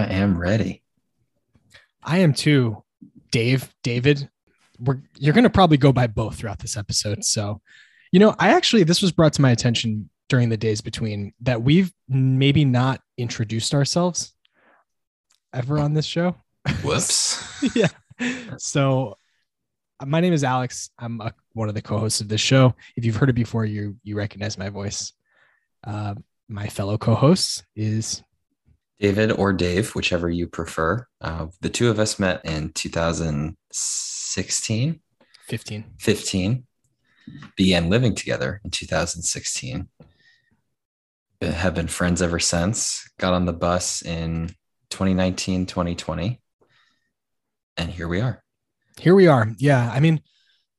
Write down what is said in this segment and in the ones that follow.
I am ready. I am too. Dave, David, we're, you're going to probably go by both throughout this episode. So, you know, I actually, this was brought to my attention during the days between that we've maybe not introduced ourselves ever on this show. Whoops. yeah. So, my name is Alex. I'm a, one of the co-hosts of this show. If you've heard it before, you you recognize my voice. Uh, my fellow co-host is David or Dave, whichever you prefer. Uh, the two of us met in 2016, 15. 15, began living together in 2016. Have been friends ever since. Got on the bus in 2019, 2020. And here we are. Here we are. Yeah. I mean,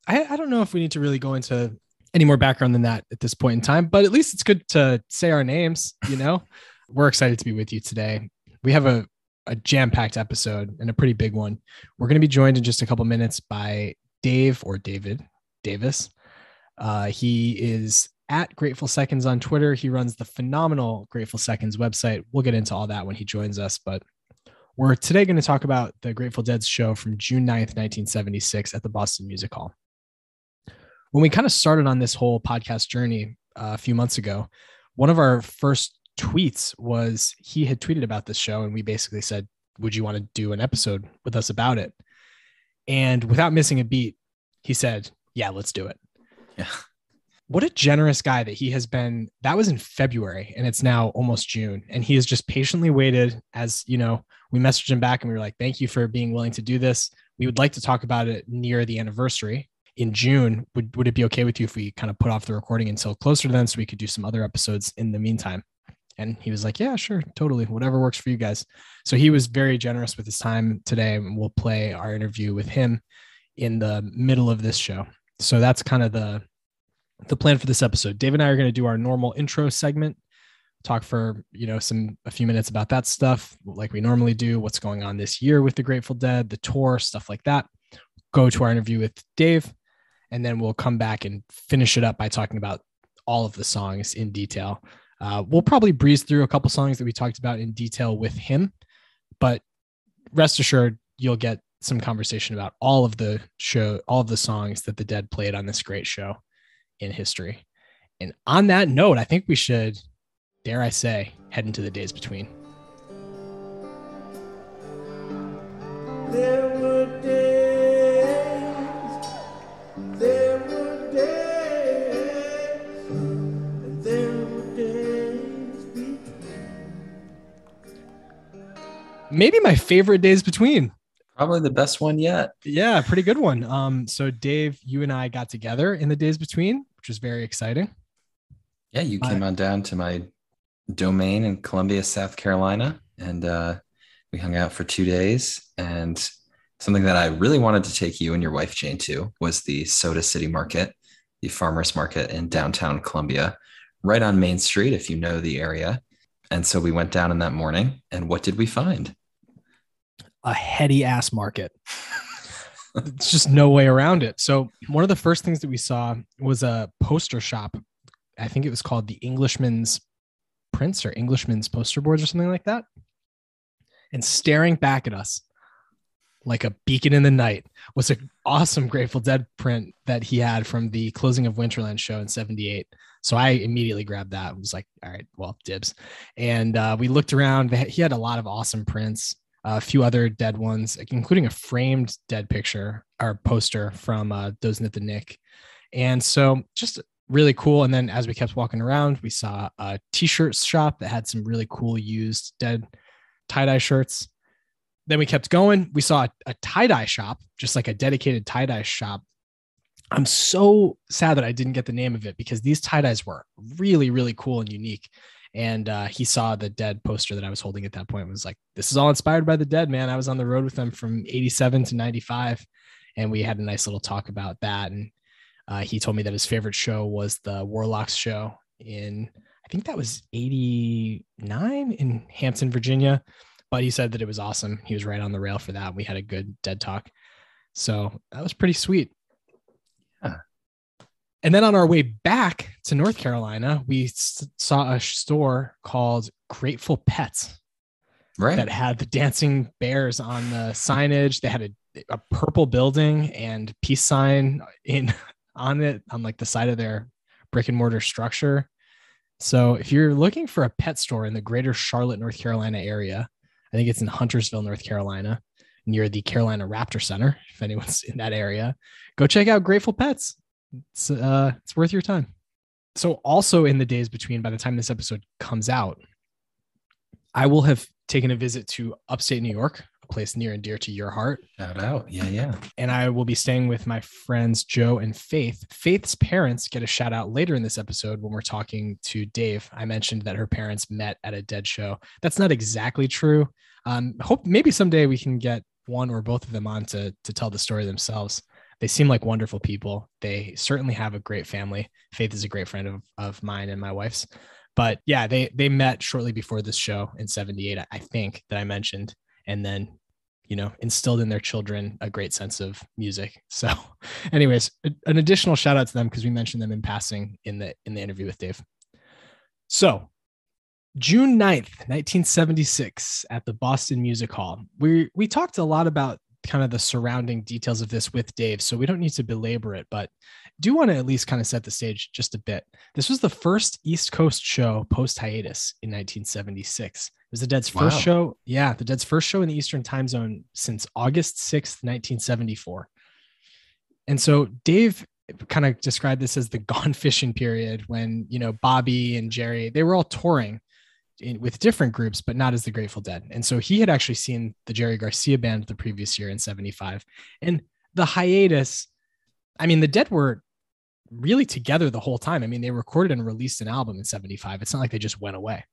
I, I don't know if we need to really go into any more background than that at this point in time, but at least it's good to say our names, you know? we're excited to be with you today. We have a, a jam packed episode and a pretty big one. We're going to be joined in just a couple minutes by Dave or David Davis. Uh, he is at Grateful Seconds on Twitter. He runs the phenomenal Grateful Seconds website. We'll get into all that when he joins us, but we're today going to talk about the Grateful Dead's show from June 9th, 1976 at the Boston Music Hall. When we kind of started on this whole podcast journey uh, a few months ago, one of our first tweets was he had tweeted about this show and we basically said, Would you want to do an episode with us about it? And without missing a beat, he said, Yeah, let's do it. Yeah. What a generous guy that he has been. That was in February and it's now almost June. And he has just patiently waited as, you know, we messaged him back and we were like, Thank you for being willing to do this. We would like to talk about it near the anniversary in June. Would, would it be okay with you if we kind of put off the recording until closer to then so we could do some other episodes in the meantime? And he was like, Yeah, sure, totally. Whatever works for you guys. So he was very generous with his time today. And we'll play our interview with him in the middle of this show. So that's kind of the the plan for this episode. Dave and I are going to do our normal intro segment, talk for, you know, some a few minutes about that stuff like we normally do, what's going on this year with the Grateful Dead, the tour, stuff like that. Go to our interview with Dave, and then we'll come back and finish it up by talking about all of the songs in detail. Uh, we'll probably breeze through a couple songs that we talked about in detail with him, but rest assured, you'll get some conversation about all of the show, all of the songs that the Dead played on this great show in history. And on that note, I think we should, dare I say, head into the days between. There Maybe my favorite days between. Probably the best one yet. Yeah, pretty good one. Um, so Dave, you and I got together in the days between, which was very exciting. Yeah, you came on down to my domain in Columbia, South Carolina, and uh, we hung out for two days. And something that I really wanted to take you and your wife Jane to was the Soda City Market, the farmers market in downtown Columbia, right on Main Street, if you know the area. And so we went down in that morning, and what did we find? A heady ass market. it's just no way around it. So one of the first things that we saw was a poster shop. I think it was called the Englishman's Prince or Englishman's poster boards or something like that. And staring back at us like a beacon in the night was an awesome Grateful Dead print that he had from the closing of Winterland show in 78. So I immediately grabbed that. I was like, all right, well, dibs. And uh, we looked around. He had a lot of awesome prints a few other dead ones, including a framed dead picture or poster from uh, Those Knit the Nick. And so just really cool. And then as we kept walking around, we saw a t-shirt shop that had some really cool used dead tie-dye shirts. Then we kept going. We saw a, a tie-dye shop, just like a dedicated tie-dye shop. I'm so sad that I didn't get the name of it because these tie-dyes were really, really cool and unique and uh, he saw the dead poster that i was holding at that point and was like this is all inspired by the dead man. I was on the road with them from 87 to 95 and we had a nice little talk about that. And uh, he told me that his favorite show was the warlocks show in i think that was 89 in hampton virginia but he said that it was awesome. He was right on the rail for that. We had a good dead talk. So that was pretty sweet. And then on our way back to North Carolina, we s- saw a store called Grateful Pets. Right. that had the dancing bears on the signage. They had a, a purple building and peace sign in on it on like the side of their brick and mortar structure. So if you're looking for a pet store in the greater Charlotte, North Carolina area, I think it's in Huntersville, North Carolina, near the Carolina Raptor Center. If anyone's in that area, go check out Grateful Pets. It's uh, it's worth your time. So also in the days between, by the time this episode comes out, I will have taken a visit to upstate New York, a place near and dear to your heart Shout out. Yeah, yeah. and I will be staying with my friends Joe and Faith. Faith's parents get a shout out later in this episode when we're talking to Dave. I mentioned that her parents met at a dead show. That's not exactly true. Um, hope maybe someday we can get one or both of them on to to tell the story themselves. They seem like wonderful people. They certainly have a great family. Faith is a great friend of, of mine and my wife's. But yeah, they they met shortly before this show in 78, I- think that I mentioned. And then you know, instilled in their children a great sense of music. So, anyways, an additional shout out to them because we mentioned them in passing in the in the interview with Dave. So, June 9th, 1976 at the Boston Music Hall. We we talked a lot about kind of the surrounding details of this with Dave, so we don't need to belabor it, but do want to at least kind of set the stage just a bit. This was the first East Coast show post hiatus in 1976. It was the Dead's first Wow. show. Yeah, the Dead's first show in the Eastern time zone since August 6th, 1974. And so Dave kind of described this as the gone fishing period when, you know, Bobby and Jerry, they were all touring in, with different groups, but not as the Grateful Dead. And so he had actually seen the Jerry Garcia band the previous year in 75. And the hiatus, I mean, the Dead were really together the whole time. I mean, they recorded and released an album in 75. It's not like they just went away,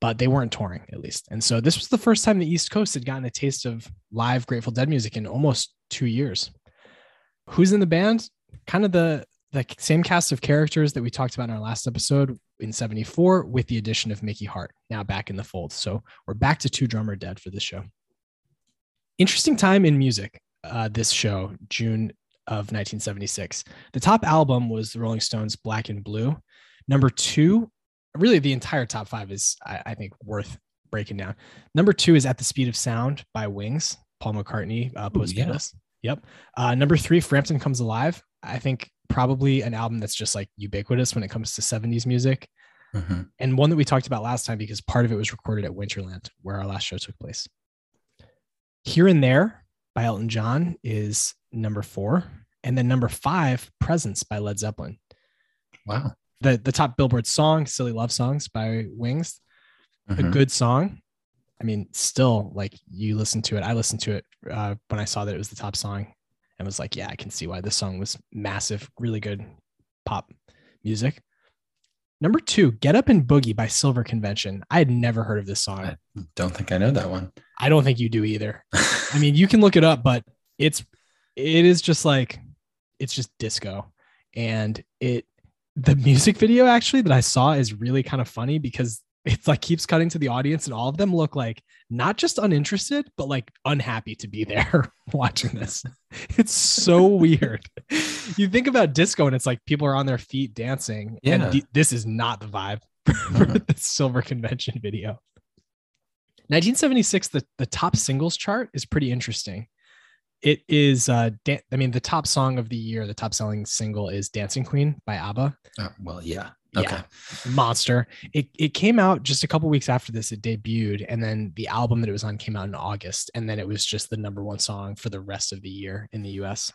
but they weren't touring at least. And so this was the first time the East Coast had gotten a taste of live Grateful Dead music in almost two years. Who's in the band? Kind of the the same cast of characters that we talked about in our last episode in 74 with the addition of Mickey Hart now back in the fold. So we're back to two drummer dead for this show. Interesting time in music, uh, this show, June of 1976. The top album was the Rolling Stones' Black and Blue. Number two, really the entire top five is, I, I think, worth breaking down. Number two is At the Speed of Sound by Wings, Paul McCartney, uh, post yeah. Yep. Uh, number three, Frampton Comes Alive. I think probably an album that's just like ubiquitous when it comes to 70s music Mhm. and one that we talked about last time because part of it was recorded at Winterland, where our last show took place. Here and There by Elton John is number four. And then number five, Presence by Led Zeppelin. Wow. The, the top Billboard song, Silly Love Songs by Wings, a Mhm. good song. I mean, still, like you listen to it. I listened to it uh, when I saw that it was the top song and was like, yeah, I can see why this song was massive, really good pop music. Number two, Get Up and Boogie by Silver Convention. I had never heard of this song. I don't think I know that one. I don't think you do either. I mean, you can look it up, but it's it is just like it's just disco. And it the music video actually that I saw is really kind of funny because it's like keeps cutting to the audience and all of them look like not just uninterested, but like unhappy to be there watching this. It's so weird. You think about disco and it's like people are on their feet dancing. Yeah. And th- this is not the vibe for the Silver Convention video. 1976, the, the top singles chart is pretty interesting. It is, uh, dan- I mean, the top song of the year, the top selling single is Dancing Queen by ABBA. Oh, well, yeah. Yeah. Okay. Monster. It, it came out just a couple weeks after this. It debuted, and then the album that it was on came out in August, and then it was just the number one song for the rest of the year in the US.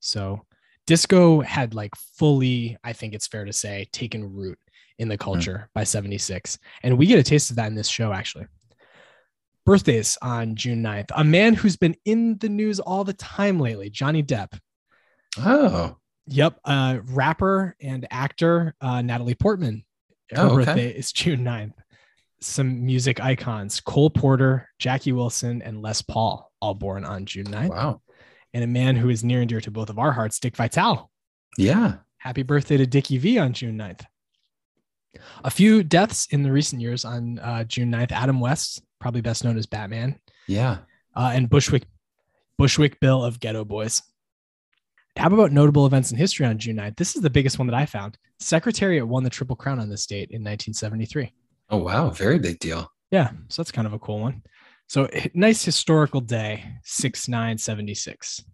So disco had like fully, I think it's fair to say, taken root in the mm-hmm. culture by 76. And we get a taste of that in this show, actually. Birthdays on June 9th. A man who's been in the news all the time lately, Johnny Depp. Oh, Yep. Uh, rapper and actor uh, Natalie Portman. Her Oh, okay. birthday is June 9th. Some music icons Cole Porter, Jackie Wilson, and Les Paul, all born on June 9th. wow. And a man who is near and dear to both of our hearts, Dick Vitale. Yeah. Happy birthday to Dickie V on June 9th. A few deaths in the recent years on uh, June 9th. Adam West, probably best known as Batman, Yeah. uh, and Bushwick, Bushwick Bill of Geto Boys. How about notable events in history on June 9th? This is the biggest one that I found. Secretariat won the Triple Crown on this date in 1973. Oh, wow. Very big deal. Yeah, so that's kind of a cool one. So nice historical day, 6 9 76.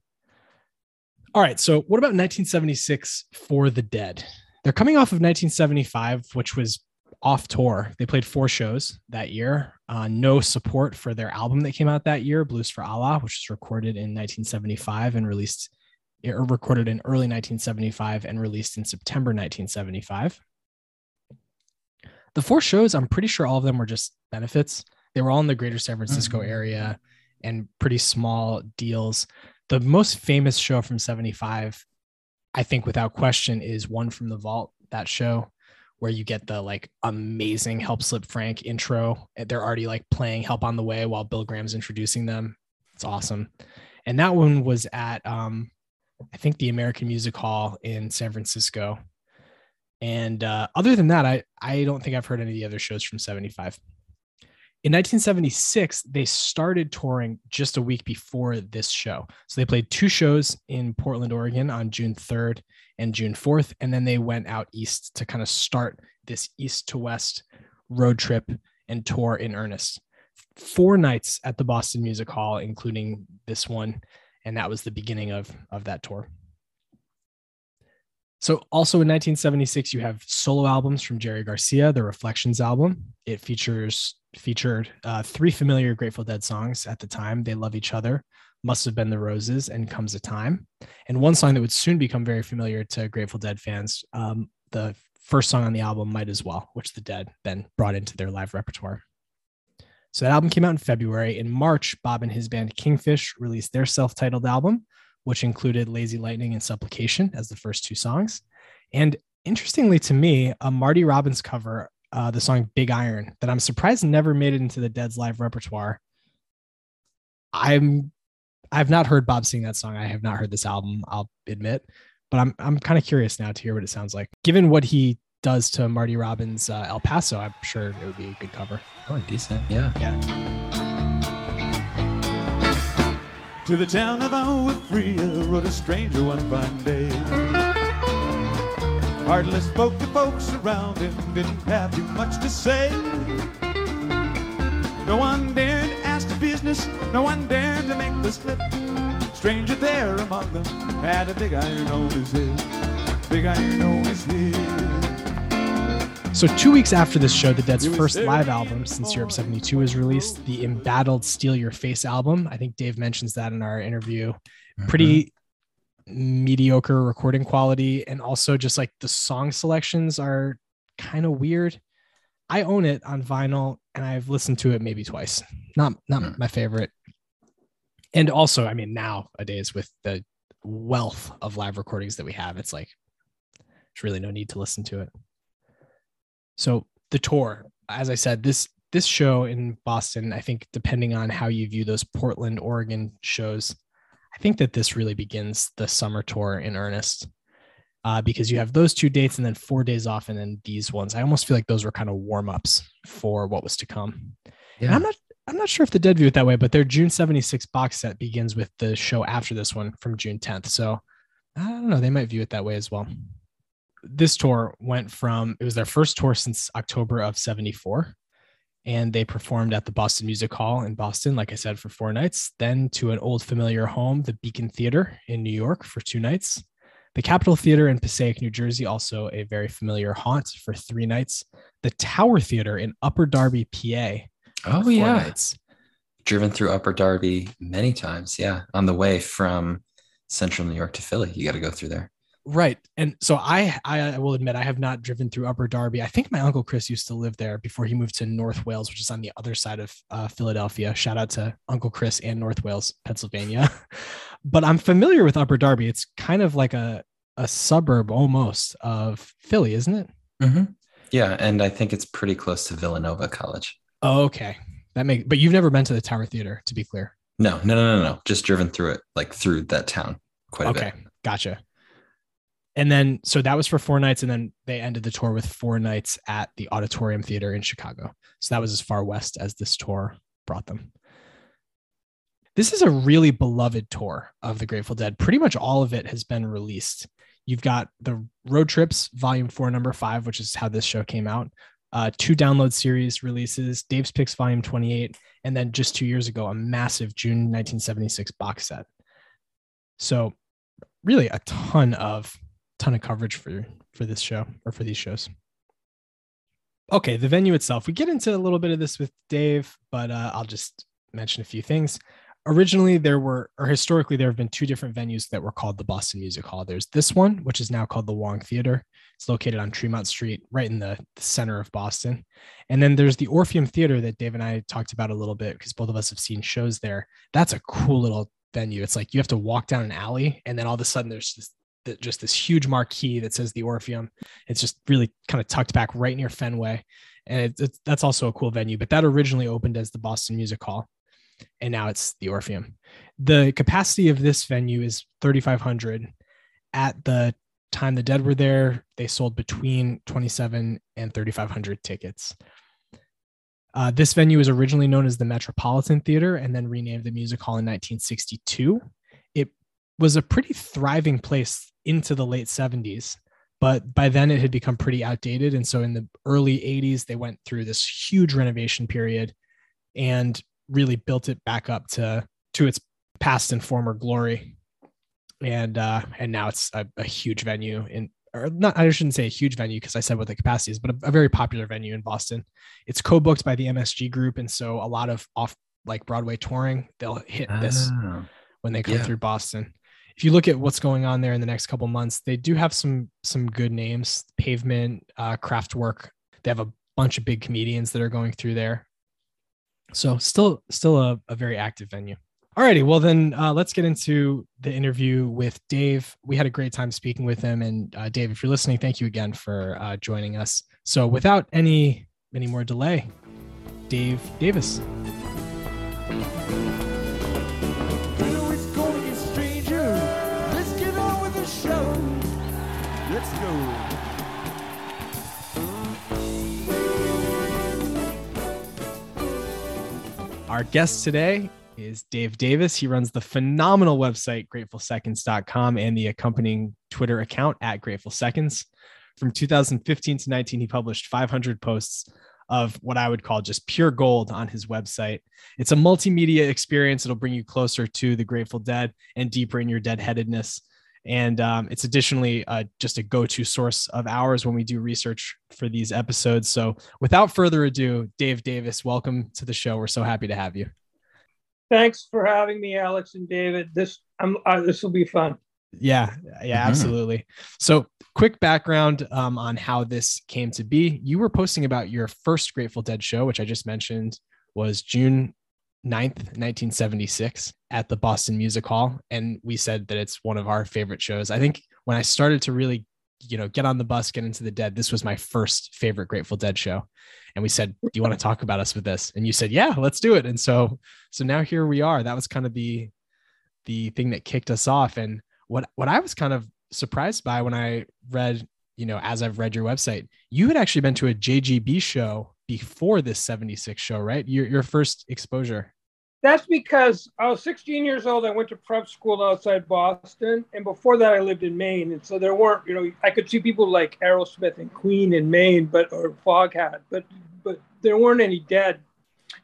All right. So what about 1976 for the dead? They're coming off of 1975, which was off tour. They played four shows that year. Uh, no support for their album that came out that year, Blues for Allah, which was recorded in 1975 and released, recorded in early 1975 and released in September 1975. The four shows, I'm pretty sure all of them were just benefits. They were all in the greater San Francisco Mhm. area and pretty small deals. The most famous show from 75, I think without question, is One from the Vault, that show where you get the like amazing Help Slip Frank intro. They're already like playing Help on the Way while Bill Graham's introducing them. It's awesome. And that one was at um I think the American Music Hall in San Francisco. And uh, other than that, I I don't think I've heard any of the other shows from 75. In 1976, they started touring just a week before this show. So they played two shows in Portland, Oregon on June 3rd and June 4th. And then they went out east to kind of start this east to west road trip and tour in earnest. Four nights at the Boston Music Hall, including this one. And that was the beginning of, of that tour. So, also in 1976, you have solo albums from Jerry Garcia, the Reflections album. It features featured uh, three familiar Grateful Dead songs at the time. They love each other, must have been the Roses, and Comes a Time, and one song that would soon become very familiar to Grateful Dead fans. Um, the first song on the album, Might as Well, which the Dead then brought into their live repertoire. So that album came out in February. In March, Bob and his band Kingfish released their self-titled album, which included Lazy Lightning and Supplication as the first two songs. And interestingly to me, a Marty Robbins cover, uh, the song Big Iron, that I'm surprised never made it into the Dead's live repertoire. I'm I've not heard Bob sing that song. I have not heard this album, I'll admit, but I'm I'm kind of curious now to hear what it sounds like. Given what he does to Marty Robbins uh, El Paso, I'm sure it would be a good cover. Oh, decent. Yeah. Yeah. To the town of Agua Fria rode a stranger one fine day. Hardly spoke to folks around him, didn't have too much to say. No one dared ask the business, no one dared to make the slip. Stranger there among them had a big iron on his head, big iron on his head. So, two weeks after this show, the Dead's first live album since Europe 72 was released, the Embattled Steal Your Face album. I think Dave mentions that in our interview. Pretty mediocre recording quality. And also, just like the song selections are kind of weird. I own it on vinyl and I've listened to it maybe twice. Not, not Hmm. my favorite. And also, I mean, nowadays with the wealth of live recordings that we have, it's like there's really no need to listen to it. So the tour, as I said, this this show in Boston, I think depending on how you view those Portland, Oregon shows, I think that this really begins the summer tour in earnest. Uh, because you have those two dates and then four days off, and then these ones. I almost feel like those were kind of warm ups for what was to come. And Yeah. I'm not I'm not sure if the Dead view it that way, but their June 76 box set begins with the show after this one from June 10th. So I don't know, they might view it that way as well. This tour went from it was their first tour since October of 74. And they performed at the Boston Music Hall in Boston, like I said, for four nights, then to an old familiar home, the Beacon Theater in New York for two nights. The Capitol Theater in Passaic, New Jersey, also a very familiar haunt for three nights. The Tower Theater in Upper Darby, PA, Oh, four yeah. nights. Driven through Upper Darby many times. Yeah. On the way from central New York to Philly, you got to go through there. Right. And so I I will admit I have not driven through Upper Darby. I think my uncle Chris used to live there before he moved to North Wales, which is on the other side of uh, Philadelphia. Shout out to Uncle Chris and North Wales, Pennsylvania. but I'm familiar with Upper Darby. It's kind of like a a suburb almost of Philly, isn't it? Mhm. Yeah. And I think it's pretty close to Villanova College. Oh, okay. That make but you've never been to the Tower Theater, to be clear. No, no, no, no, no. Just driven through it, like through that town quite a Okay, bit. Okay. Gotcha. And then, so that was for four nights, and then they ended the tour with four nights at the Auditorium Theater in Chicago. So that was as far west as this tour brought them. This is a really beloved tour of the Grateful Dead. Pretty much all of it has been released. You've got the Road Trips, Volume Four, Number Five, which is how this show came out. uh, two download series releases, Dave's Picks Volume 28, and then just two years ago, a massive June 1976 box set. So, really, a ton of ton of coverage for for this show or for these shows. Okay, the venue itself. We get into a little bit of this with Dave, but uh, I'll just mention a few things. Originally, there were, or historically, there have been two different venues that were called the Boston Music Hall. There's this one, which is now called the Wang Theater. It's located on Tremont Street, right in the, the center of Boston. And then there's the Orpheum Theater that Dave and I talked about a little bit because both of us have seen shows there. That's a cool little venue. It's like you have to walk down an alley, and then all of a sudden there's this just this huge marquee that says the Orpheum. It's just really kind of tucked back right near Fenway, and it's, it's, that's also a cool venue. But that originally opened as the Boston Music Hall, and now it's the Orpheum. The capacity of this venue is 3,500. At the time the Dead were there, they sold between 27 and 3,500 tickets. Uh, this venue was originally known as the Metropolitan Theater and then renamed the Music Hall in 1962. Was a pretty thriving place into the late 70s, but by then it had become pretty outdated. And so in the early 80s, they went through this huge renovation period and really built it back up to to its past and former glory. And uh, and now it's a, a huge venue in or not I shouldn't say a huge venue because I said what the capacity is, but a, a, very popular venue in Boston. It's co-booked by the MSG group. And so a lot of off like Broadway touring, they'll hit this oh, when they come yeah. through Boston. If you look at what's going on there in the next couple months, they do have some some good names, pavement, uh, Kraftwerk. They have a bunch of big comedians that are going through there. So still still a, a very active venue. Alrighty, well then uh, let's get into the interview with Dave. We had a great time speaking with him, and uh, Dave, if you're listening, thank you again for uh, joining us. So without any any more delay, Dave Davis. Our guest today is Dave Davis. He runs the phenomenal website gratefulseconds.com and the accompanying Twitter account at Grateful Seconds. From 2015 to 19, he published 500 posts of what I would call just pure gold on his website. It's a multimedia experience. It'll bring you closer to the Grateful Dead and deeper in your deadheadedness. And um, it's additionally uh, just a go to source of ours when we do research for these episodes. So without further ado, Dave Davis, welcome to the show. We're so happy to have you. Thanks for having me, Alex and David. This I'm, uh, this will be fun. Yeah, yeah, mm-hmm. absolutely. So, quick background um, on how this came to be. You were posting about your first Grateful Dead show, which I just mentioned was June 9th, 1976 at the Boston Music Hall. And we said that it's one of our favorite shows. I think when I started to really, you know, get on the bus, get into the dead, this was my first favorite Grateful Dead show. And we said, Do you want to talk about us with this? And you said, Yeah, let's do it. And so so now here we are. That was kind of the the thing that kicked us off. And what what I was kind of surprised by when I read, you know, as I've read your website, you had actually been to a JGB show before this 76 show, right? Your, your first exposure. That's because I was 16 years old. I went to prep school outside Boston. And before that, I lived in Maine. And so there weren't, you know, I could see people like Aerosmith and Queen in Maine, but, or Foghat, but, but there weren't any dead.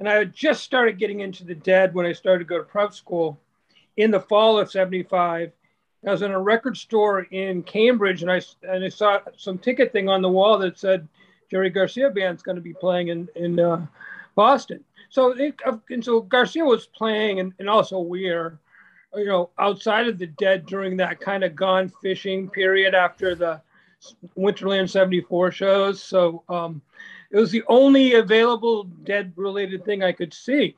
And I had just started getting into the dead when I started to go to prep school in the fall of 75. I was in a record store in Cambridge and I, and I saw some ticket thing on the wall that said, Jerry Garcia band's going to be playing in in uh, Boston. So it, and so Garcia was playing, and, and also Weir, you know, outside of the Dead during that kind of gone fishing period after the Winterland '74 shows. So um, it was the only available Dead related thing I could see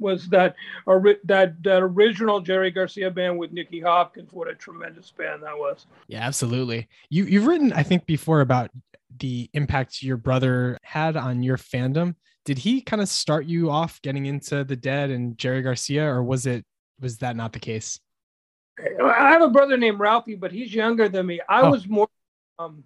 was that or that that original Jerry Garcia band with Nicky Hopkins. What a tremendous band that was! Yeah, absolutely. You you've written I think before about the impact your brother had on your fandom. Did he kind of start you off getting into the Dead and Jerry Garcia, or was it was that not the case? I have a brother named Ralphie, but he's younger than me. I oh. was more um,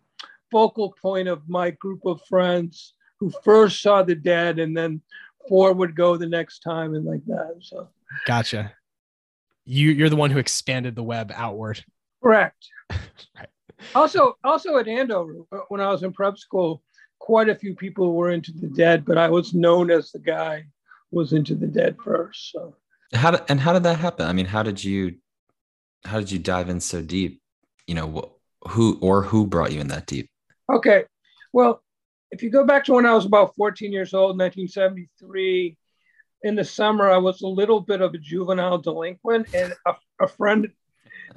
focal point of my group of friends who first saw the Dead, and then four would go the next time, and like that. So, gotcha. You you're the one who expanded the web outward. Correct. right also also at Andover uh, when I was in prep school, quite a few people were into the Dead, but I was known as the guy who was into the Dead first. So How did, and how did that happen? I mean, how did you how did you dive in so deep? You know, wh- who or who brought you in that deep? Okay. Well, if you go back to when I was about 14 years old, 1973, in the summer, I was a little bit of a juvenile delinquent, and a, a friend,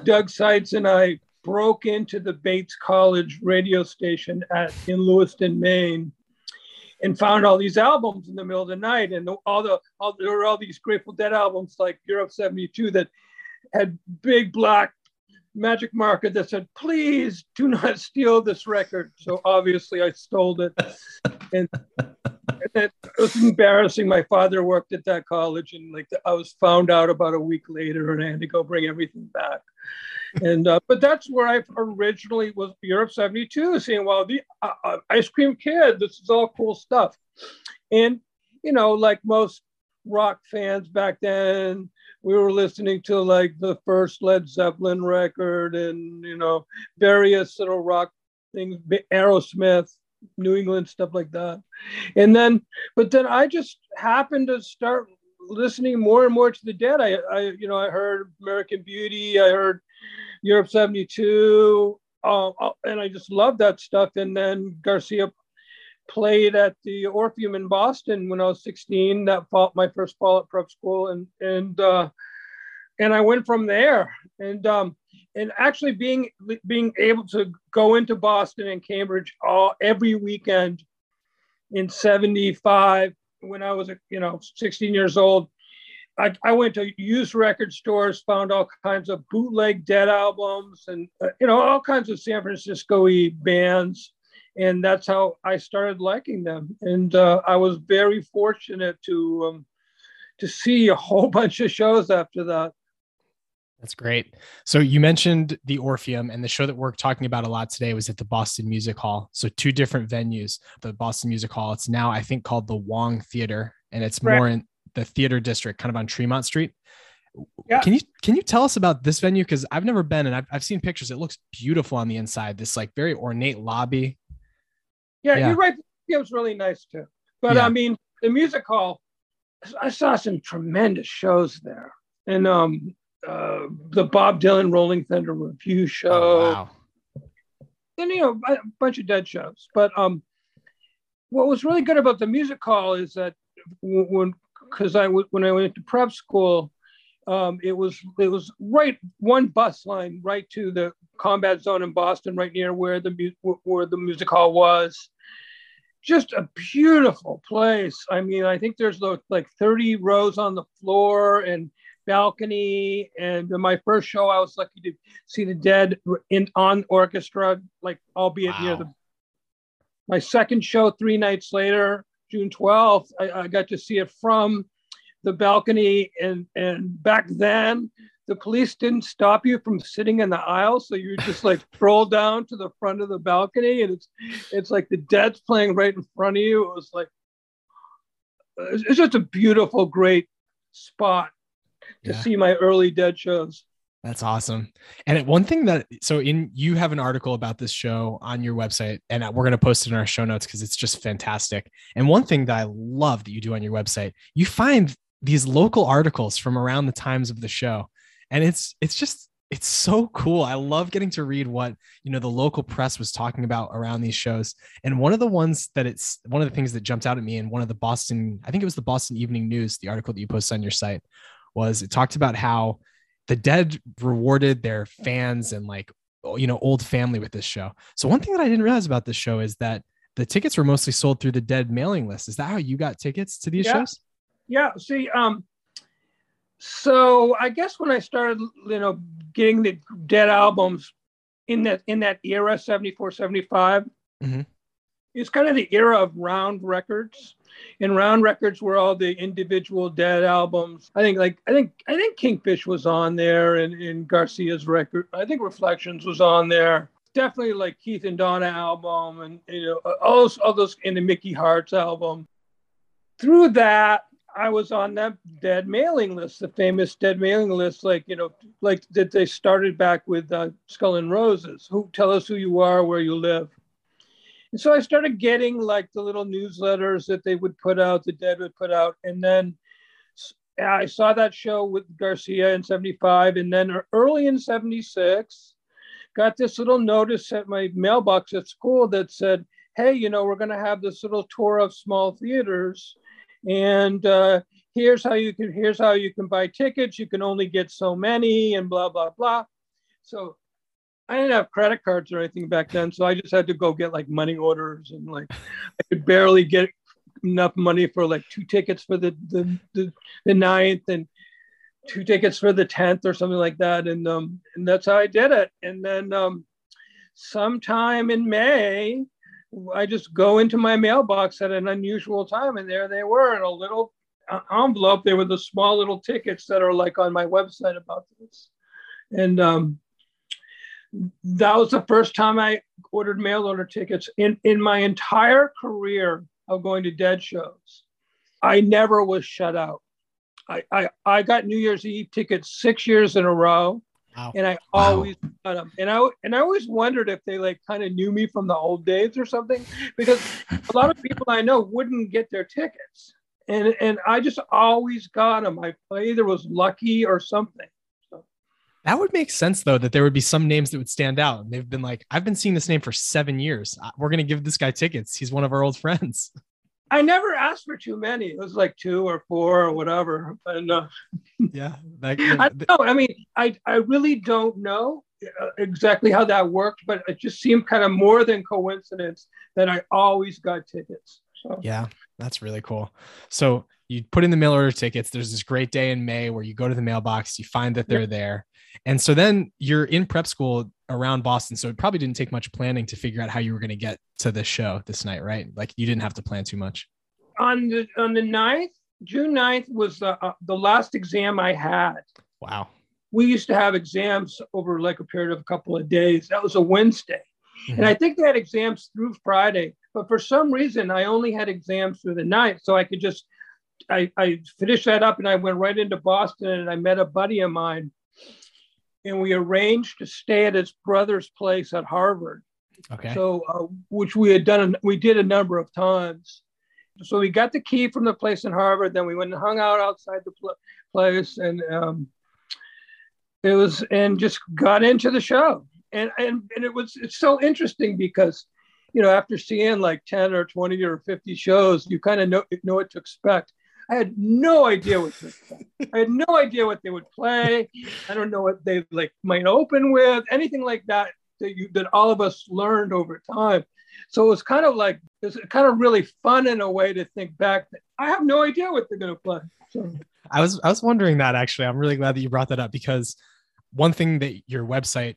Doug Seitz, and I broke into the Bates College radio station at in Lewiston, Maine, and found all these albums in the middle of the night, and all the all, there were all these Grateful Dead albums like Europe '72 that had big black magic marker that said, please do not steal this record. So obviously I stole it. And, and it was embarrassing. My father worked at that college and like I was found out about a week later and I had to go bring everything back. And, uh, but that's where I originally was Europe 72 saying, well, the uh, uh, ice cream kid, this is all cool stuff. And, you know, like most rock fans back then, we were listening to like the first Led Zeppelin record and you know various little rock things, Aerosmith, New England stuff like that. And then, but then I just happened to start listening more and more to the Dead. I, I you know, I heard American Beauty, I heard Europe '72, uh, uh, and I just loved that stuff. And then Garcia played at the Orpheum in Boston when I was 16. That fall, my first fall at prep school, and and uh, and I went from there. And um, and actually being being able to go into Boston and Cambridge all every weekend in '75 when I was you know 16 years old. I, I went to used record stores, found all kinds of bootleg Dead albums, and uh, you know all kinds of San Francisco-y bands and that's how I started liking them. And uh, I was very fortunate to um, to see a whole bunch of shows after that. That's great. So you mentioned the Orpheum, and the show that we're talking about a lot today was at the Boston Music Hall. So two different venues. The Boston Music Hall. It's now I think called the Wang Theater, and it's Correct. more in the theater district, kind of on Tremont Street. Yeah. Can you can you tell us about this venue? Because I've never been, and I've, I've seen pictures. It looks beautiful on the inside. This like very ornate lobby. Yeah, yeah. you're right. It was really nice too. But yeah. I mean, the music hall, I saw some tremendous shows there. And um, uh, the Bob Dylan Rolling Thunder Revue show. Oh, wow. And, you know, a bunch of dead shows. But um, what was really good about the music hall is that when, because I when I went to prep school, um, it was it was right one bus line right to the combat zone in Boston, right near where the where the music hall was. Just a beautiful place. I mean, I think there's like 30 rows on the floor and balcony. And my first show, I was lucky to see the Dead in on orchestra, like albeit wow. near the. My second show, three nights later, June 12th, I, I got to see it from the balcony and and back then the police didn't stop you from sitting in the aisle so you just like stroll down to the front of the balcony and it's it's like the dead's playing right in front of you it was like it's just a beautiful great spot to yeah. see my early dead shows that's awesome. And one thing that so in you have an article about this show on your website, and we're going to post it in our show notes because it's just fantastic. And one thing that I love that you do on your website, you find these local articles from around the times of the show and it's it's just it's so cool. I love getting to read what you know the local press was talking about around these shows. And one of the ones that it's one of the things that jumped out at me in one of the boston i think it was the boston evening news the article that you posted on your site was it talked about how the dead rewarded their fans and like you know old family with this show. So one thing that i didn't realize about this show is that the tickets were mostly sold through the dead mailing list. Is that how you got tickets to these yeah. shows? Yeah. See, um, so I guess when I started, you know, getting the Dead albums in that in that era, 74, 75, mm-hmm. it's kind of the era of Round Records. And Round Records were all the individual Dead albums. I think, like, I think, I think Kingfish was on there, and in Garcia's record. I think Reflections was on there. Definitely like Keith and Donna album, and you know, all those, all those in the Mickey Hart's album. Through that, I was on that dead mailing list, the famous dead mailing list, like you know, like that they started back with uh, Skull and Roses. Who tell us who you are, where you live, And so I started getting like the little newsletters that they would put out, the Dead would put out. And then I saw that show with Garcia in 75. And then early in 76, got this little notice at my mailbox at school that said, Hey, you know, we're going to have this little tour of small theaters. And uh, here's how you can here's how you can buy tickets. You can only get so many and blah, blah, blah. So I didn't have credit cards or anything back then, so I just had to go get like money orders and like I could barely get enough money for like two tickets for the the the, the ninth and two tickets for the tenth or something like that, and um and that's how I did it. And then um sometime in May, I just go into my mailbox at an unusual time, and there they were in a little uh, envelope. They were the small little tickets that are like on my website about this, and um that was the first time I ordered mail order tickets in, in my entire career of going to dead shows. I never was shut out. I, I, I got New Year's Eve tickets six years in a row. Wow. And I Wow. always got them. And I and I always wondered if they like kind of knew me from the old days or something, because a lot of people I know wouldn't get their tickets. And and I just always got them. I either was lucky or something. That would make sense though, that there would be some names that would stand out. And they've been like, I've been seeing this name for seven years. We're gonna give this guy tickets. He's one of our old friends. I never asked for too many. It was like two or four or whatever. And uh, Yeah. That, I know. I mean, I, I really don't know uh, exactly how that worked, but it just seemed kind of more than coincidence that I always got tickets. So Yeah, that's really cool. So you put in the mail order tickets. There's this great day in May where you go to the mailbox, you find that they're there. And so then you're in prep school around Boston. So it probably didn't take much planning to figure out how you were going to get to this show this night, right? Like you didn't have to plan too much. on the on the 9th, June 9th was the, uh, the last exam I had. Wow. We used to have exams over like a period of a couple of days. That was a Wednesday. And I think they had exams through Friday, but for some reason I only had exams through the night. So I could just I, I finished that up and I went right into Boston and I met a buddy of mine. And we arranged to stay at his brother's place at Harvard. Okay. So, uh, which we had done, we did a number of times. So we got the key from the place in Harvard. Then we went and hung out outside the pl- place, and um, it was and just got into the show. And and and it was it's so interesting because, you know, after seeing like ten or twenty or fifty shows, you kind of know know what to expect. I had no idea what to. I had no idea what they would play. I don't know what they like might open with, anything like that that you that all of us learned over time. So it was kind of like it's kind of really fun in a way to think back. I have no idea what they're going to play. So I was I was wondering that actually. I'm really glad that you brought that up because one thing that your website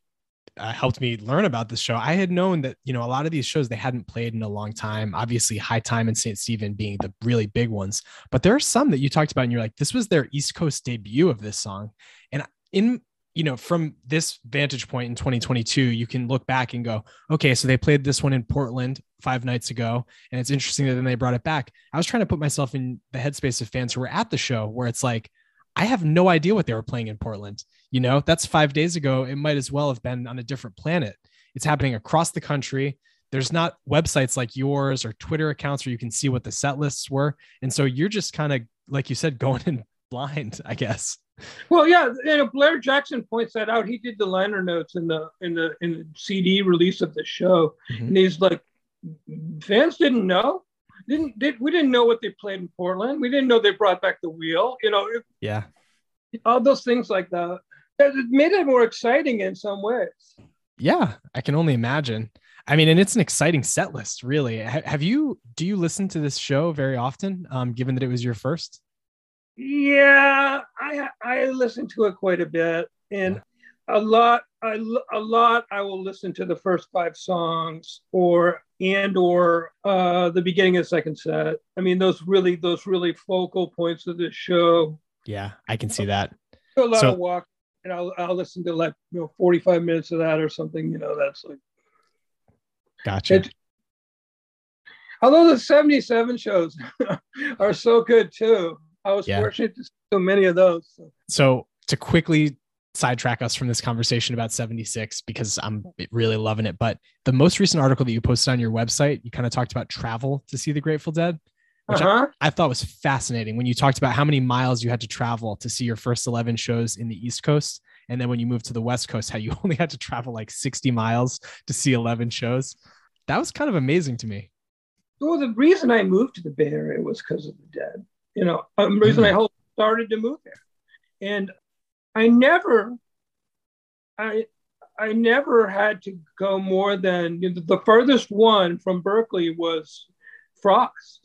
uh, helped me learn about this show. I had known that you know a lot of these shows they hadn't played in a long time. Obviously, High Time and St. Stephen being the really big ones, but there are some that you talked about, and you're like, this was their East Coast debut of this song. And in you know from this vantage point in 2022, you can look back and go, okay, so they played this one in Portland five nights ago, and it's interesting that then they brought it back. I was trying to put myself in the headspace of fans who were at the show, where it's like. I have no idea what they were playing in Portland. You know, that's five days ago. It might as well have been on a different planet. It's happening across the country. There's not websites like yours or Twitter accounts where you can see what the set lists were. And so you're just kind of, like you said, going in blind, I guess. Well, yeah, you know, Blair Jackson points that out. He did the liner notes in the in the in the CD release of the show, Mhm. and he's like, fans didn't know, didn't did we didn't know what they played in Portland. We didn't know they brought back the wheel. You know, it- Yeah. all those things like that. It made it more exciting in some ways. Yeah. I can only imagine. I mean, and it's an exciting set list, really. Have you, do you listen to this show very often, um, given that it was your first? Yeah, I I listen to it quite a bit, and a lot I a lot I will listen to the first five songs or and or uh, the beginning of the second set. I mean, those really those really focal points of the show. Yeah, I can see that. A lot So- of walk, and I'll I'll listen to like you know forty five minutes of that or something. You know, that's like. Gotcha. It- Although the seventy seven shows are so good too, I was Yeah. fortunate to see so many of those. So. So to quickly sidetrack us from this conversation about 76 because I'm really loving it. But the most recent article that you posted on your website, you kind of talked about travel to see the Grateful Dead, which Uh-huh. I, I thought was fascinating when you talked about how many miles you had to travel to see your first 11 shows in the East Coast. And then when you moved to the West Coast, how you only had to travel like 60 miles to see 11 shows. That was kind of amazing to me. Well, the reason I moved to the Bay Area was because of the dead. You know, um, the reason I whole started to move there, and I never, I, I never had to go more than you know, the furthest one from Berkeley was Frost.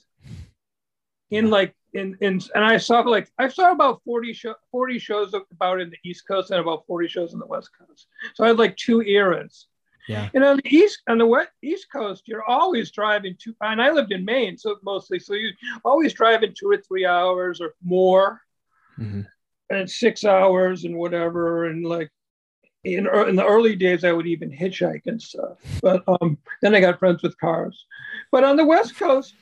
In like in in and I saw like I saw about 40 show, 40 shows about in the East Coast and about 40 shows in the West Coast. So I had like two eras. Yeah. And on the east, on the west east coast, you're always driving two. And I lived in Maine, so mostly, so you always driving two or three hours or more, Mhm. And six hours and whatever. And like in in the early days, I would even hitchhike and stuff. But um, then I got friends with cars. But on the west coast,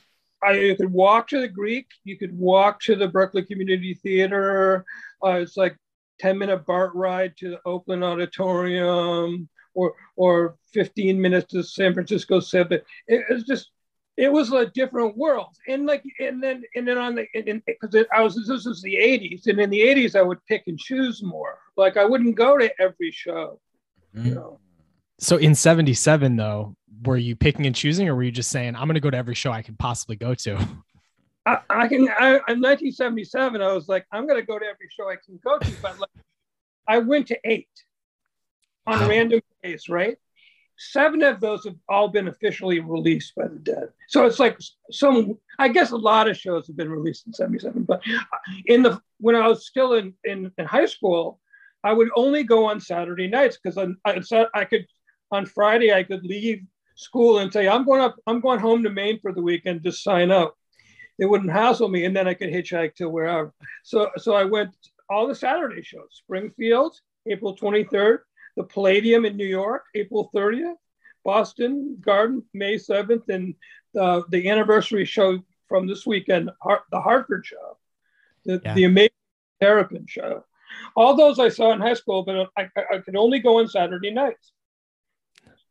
I you could walk to the Greek, you could walk to the Berkeley Community Theater. Uh, it's like 10 minute BART ride to the Oakland Auditorium or or 15 minutes to San Francisco Civic. It was just it was a different world. And like and then and then on the because I was this was the 80s and in the 80s I would pick and choose more. Like I wouldn't go to every show, Mm. you know. So in 77, though, were you picking and choosing or were you just saying, I'm going to go to every show I can possibly go to? I, I can I, in 1977 I was like I'm going to go to every show I can go to but like I went to 8 on Wow. random days, right? Seven of those have all been officially released by the dead. So it's like some, I guess a lot of shows have been released in 77, but in the, when I was still in, in, in high school, I would only go on Saturday nights because I, I, I could, on Friday, I could leave school and say, I'm going up, I'm going home to Maine for the weekend, just sign up. They wouldn't hassle me. And then I could hitchhike to wherever. So, so I went all the Saturday shows, Springfield, April 23rd, the Palladium in New York, April 30th, Boston Garden, May 7th, and uh, the anniversary show from this weekend, the Hartford show, the, Yeah. the Amazing Terrapin show. All those I saw in high school, but I, I, I could only go on Saturday nights.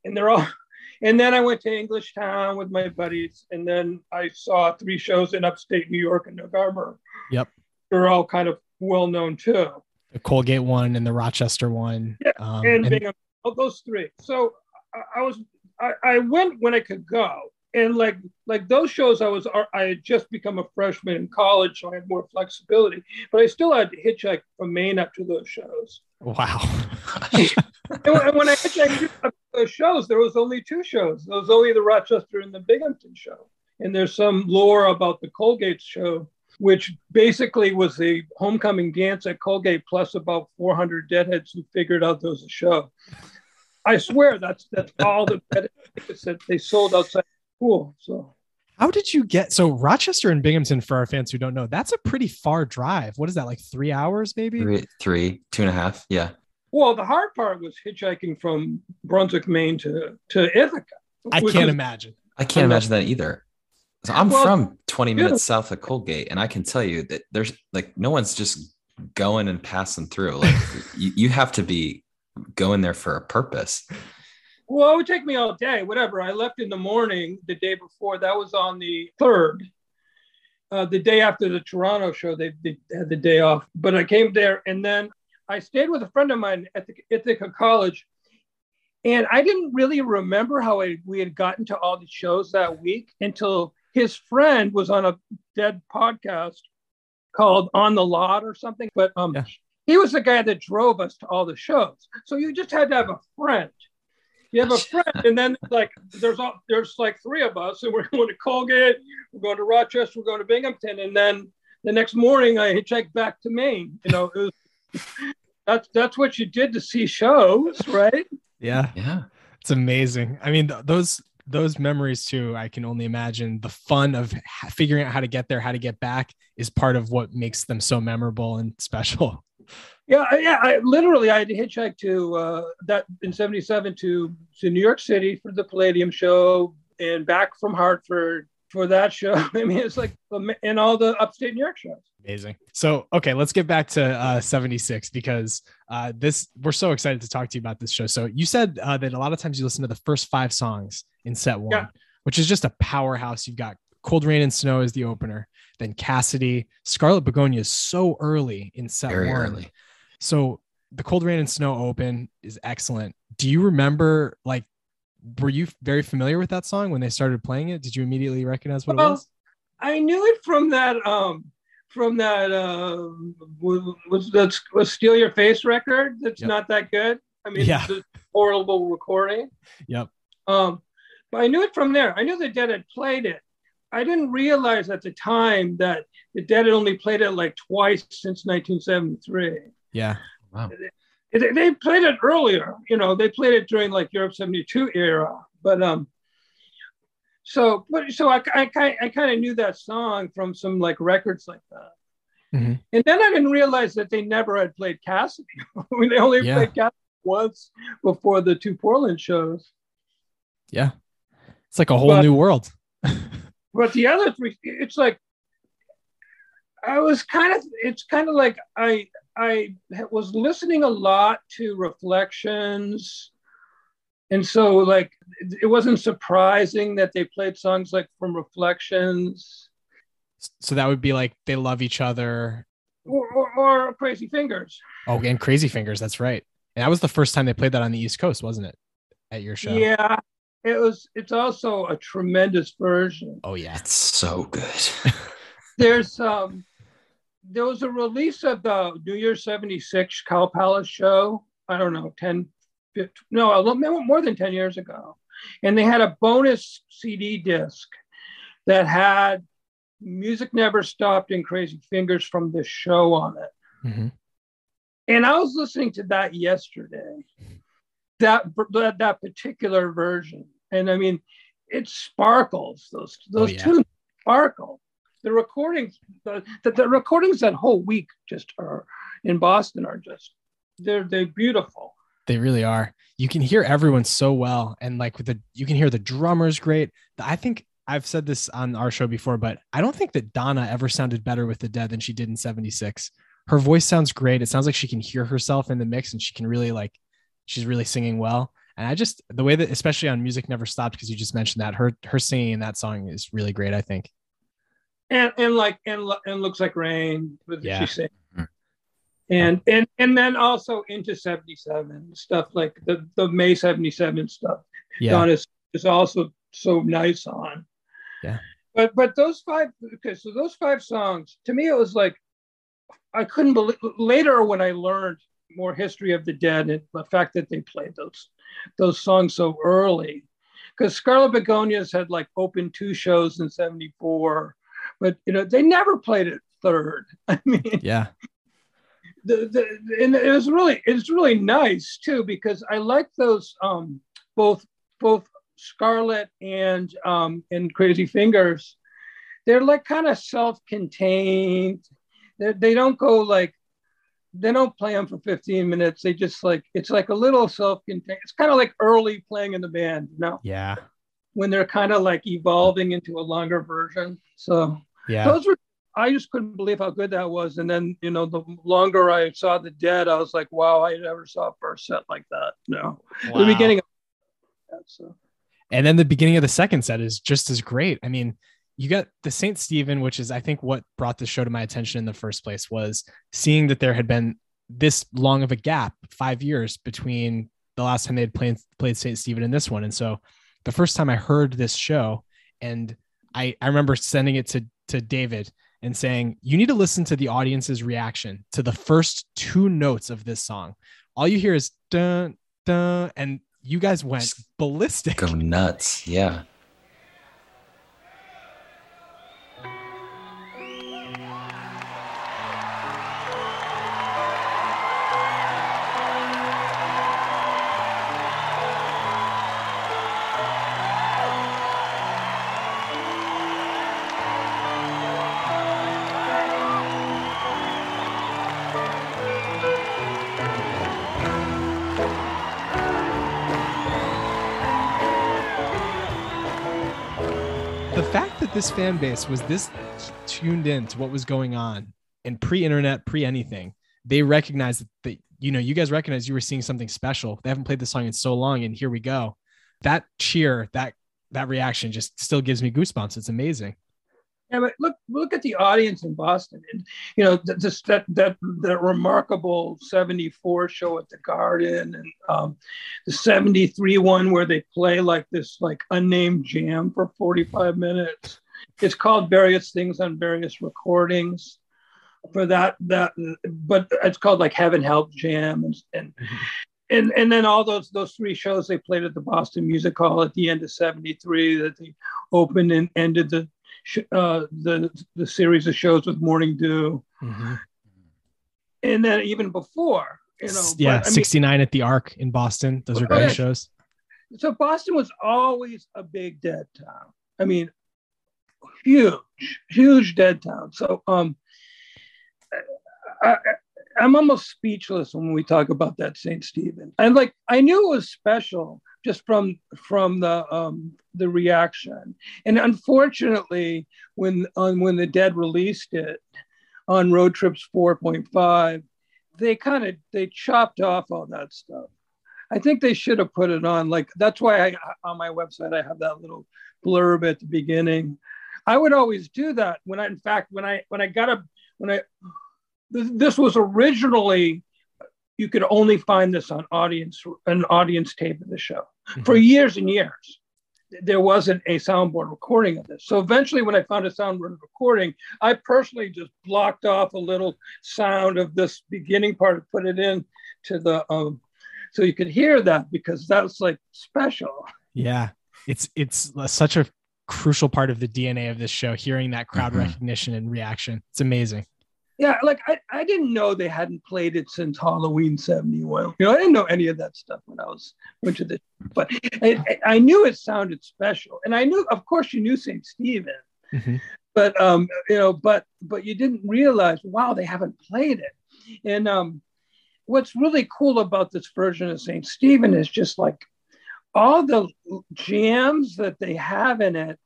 And they're all, and then I went to Englishtown with my buddies, and then I saw three shows in upstate New York in November. Yep. They're all kind of well known too. The Colgate one and the Rochester one. Yeah, Um, and, and- Bingham, oh, those three. So I, I was I, I went when I could go, and like like those shows, I was I had just become a freshman in college, so I had more flexibility. But I still had to hitchhike from Maine up to those shows. wow. And when, and when I hitchhiked up to those shows, there was only two shows. There was only the Rochester and the Binghamton show. And there's some lore about the Colgate show, which basically was the homecoming dance at Colgate plus about 400 deadheads who figured out there was a show. I swear that's that's all the tickets that they sold outside the school. So How did you get so Rochester and Binghamton for our fans who don't know? That's a pretty far drive. What is that like 3 hours maybe? Three, three, two and a half. Yeah. well, the hard part was hitchhiking from Brunswick, Maine to to Ithaca. I can't was- imagine. I can't I'm not- imagine that either. So I'm Well, from 20 yeah. minutes south of Colgate, and I can tell you that there's like no one's just going and passing through. Like you, you have to be going there for a purpose. Well, it would take me all day, whatever. I left in the morning the day before. That was on the third. Uh, the day after the Toronto show, they, they had the day off. But I came there and then I stayed with a friend of mine at the Ithaca College. And I didn't really remember how I, we had gotten to all the shows that week until his friend was on a dead podcast called On the Lot or something. But um, Yeah. he was the guy that drove us to all the shows. So you just had to have a friend. You have a friend, and then like there's all, there's like three of us, and we're going to Colgate, we're going to Rochester, we're going to Binghamton, and then the next morning I hitchhiked back to Maine. You know, it was, that's that's what you did to see shows, right? Yeah. Yeah. It's amazing. I mean, th- those those memories too. I can only imagine the fun of figuring out how to get there, how to get back, is part of what makes them so memorable and special. Yeah, yeah. I literally I had to hitchhike to uh, that in '77 to to New York City for the Palladium show, and back from Hartford for that show. I mean, it's like and all the upstate New York shows. Amazing. So, okay, let's get back to uh, 76 because uh, this we're so excited to talk to you about this show. So, you said uh, that a lot of times you listen to the first five songs in set one, Yeah. which is just a powerhouse. You've got Cold Rain and Snow as the opener, then Cassidy, Scarlet Begonia is so early in set Very one. early. So, the Cold Rain and Snow open is excellent. Do you remember, like, were you very familiar with that song when they started playing it? Did you immediately recognize what it was? I knew it from that um from that uh was was that was Steal Your Face record. That's Yep. not that good. I mean, Yeah. it's a horrible recording. Yep. Um, but I knew it from there. I knew the Dead had played it. I didn't realize at the time that the Dead had only played it like twice since 1973. Yeah. Wow. They, they played it earlier, you know, they played it during like Europe 72 era. But um, so, but so I, I, kind I kind of knew that song from some like records like that. Mhm. And then I didn't realize that they never had played Cassidy. I mean, they only Yeah. played Cassidy once before the two Portland shows. Yeah. It's like a whole But- new world. but the other three it's like i was kind of it's kind of like i i was listening a lot to reflections and so like it wasn't surprising that they played songs like from reflections So that would be like they love each other. or, or, or crazy fingers Oh, and Crazy Fingers. That's right. And that was the first time they played that on the East Coast, wasn't it? At your show. yeah it was it's also a tremendous version Oh yeah. It's so good. there's um there was a release of the New Year 76 Cow Palace show. I don't know, 10, 15, no, a little more than 10 years ago. And they had a bonus CD disc that had Music Never Stopped and Crazy Fingers from the show on it. Mhm. And I was listening to that yesterday, that that, that particular version. And I mean, it sparkles. Those those yeah. tunes sparkle. The recordings, the, the, the recordings that whole week just are in Boston are just they're they're beautiful. They really are. You can hear everyone so well. And like with the you can hear the drummers great. I think I've said this on our show before, but I don't think that Donna ever sounded better with the dead than she did in 76. Her voice sounds great. It sounds like she can hear herself in the mix and she can really like she's really singing well. And I just the way that especially on Music Never Stopped, because you just mentioned that her her singing in that song is really great, I think. And and like and and looks like rain Yeah. she. And and and then also into 77 stuff like the the May 77 stuff. Yeah. Don is, is also so nice on. Yeah. But but those five okay, so those five songs, to me it was like I couldn't believe later when I learned more history of the dead and the fact that they played those those songs so early. Because Scarlet Begonias had like opened two shows in 74, but you know, they never played it third. I mean, Yeah. The, the and it was really it's really nice too because I like those um both both Scarlet and um and Crazy Fingers. They're like kind of self-contained. They they don't go like they don't play them for 15 minutes. They just like it's like a little self-contained. It's kind of like early playing in the band, you know, Yeah. when they're kind of like evolving into a longer version. So Yeah. those were I just couldn't believe how good that was. And then, you know, the longer I saw the dead, I was like, wow, I never saw a first set like that. No. The beginning of that. So And then the beginning of the second set is just as great. I mean, you got the St. Stephen, which is, I think, what brought the show to my attention in the first place was seeing that there had been this long of a gap, five years between the last time they had played, played St. Stephen and this one. And so the first time I heard this show, and I, I remember sending it to, to David and saying, You need to listen to the audience's reaction to the first two notes of this song. All you hear is dun, dun, and you guys went ballistic. Go nuts. Yeah. This fan base was this tuned in to what was going on and pre-internet, pre-anything, they recognized that you know, you guys recognized you were seeing something special. They haven't played the song in so long, and here we go. That cheer, that that reaction just still gives me goosebumps. It's amazing. Yeah, but look look at the audience in Boston, and you know that that that remarkable '74 show at the Garden, and um, the '73 one where they play like this like unnamed jam for 45 minutes. It's called various things on various recordings. For that that, but it's called like Heaven Help Jam, and and Mm-hmm. and and then all those those three shows they played at the Boston Music Hall at the end of '73 that they opened and ended the uh, the the series of shows with Morning Dew, Mhm. and then even before, you know, yeah, but, I mean, 69 at the Ark in Boston. Those are great shows. so Boston was always a big dead town. I mean, huge, huge dead town. So um, I, I'm almost speechless when we talk about that St. Stephen. And like I knew it was special just from from the um, the reaction. And unfortunately, when on when the Dead released it on Road Trips 4.5, they kind of they chopped off all that stuff. I think they should have put it on. Like that's why I on my website I have that little blurb at the beginning. I would always do that when I, in fact, when I when I got a when I this, was originally you could only find this on audience an audience tape of the show for years and years. There wasn't a soundboard recording of this. So eventually, when I found a soundboard recording, I personally just blocked off a little sound of this beginning part and put it in to the um, so you could hear that because that was like special. Yeah, it's it's such a crucial part of the DNA of this show. Hearing that crowd Mhm. recognition and reaction, it's amazing. Yeah, like I, I didn't know they hadn't played it since Halloween '71. You know, I didn't know any of that stuff when I was went to the, but I, I I knew it sounded special, and I knew, of course, you knew St. Stephen, Mhm. but um, you know, but but you didn't realize, wow, they haven't played it, and um, what's really cool about this version of St. Stephen is just like all the jams that they have in it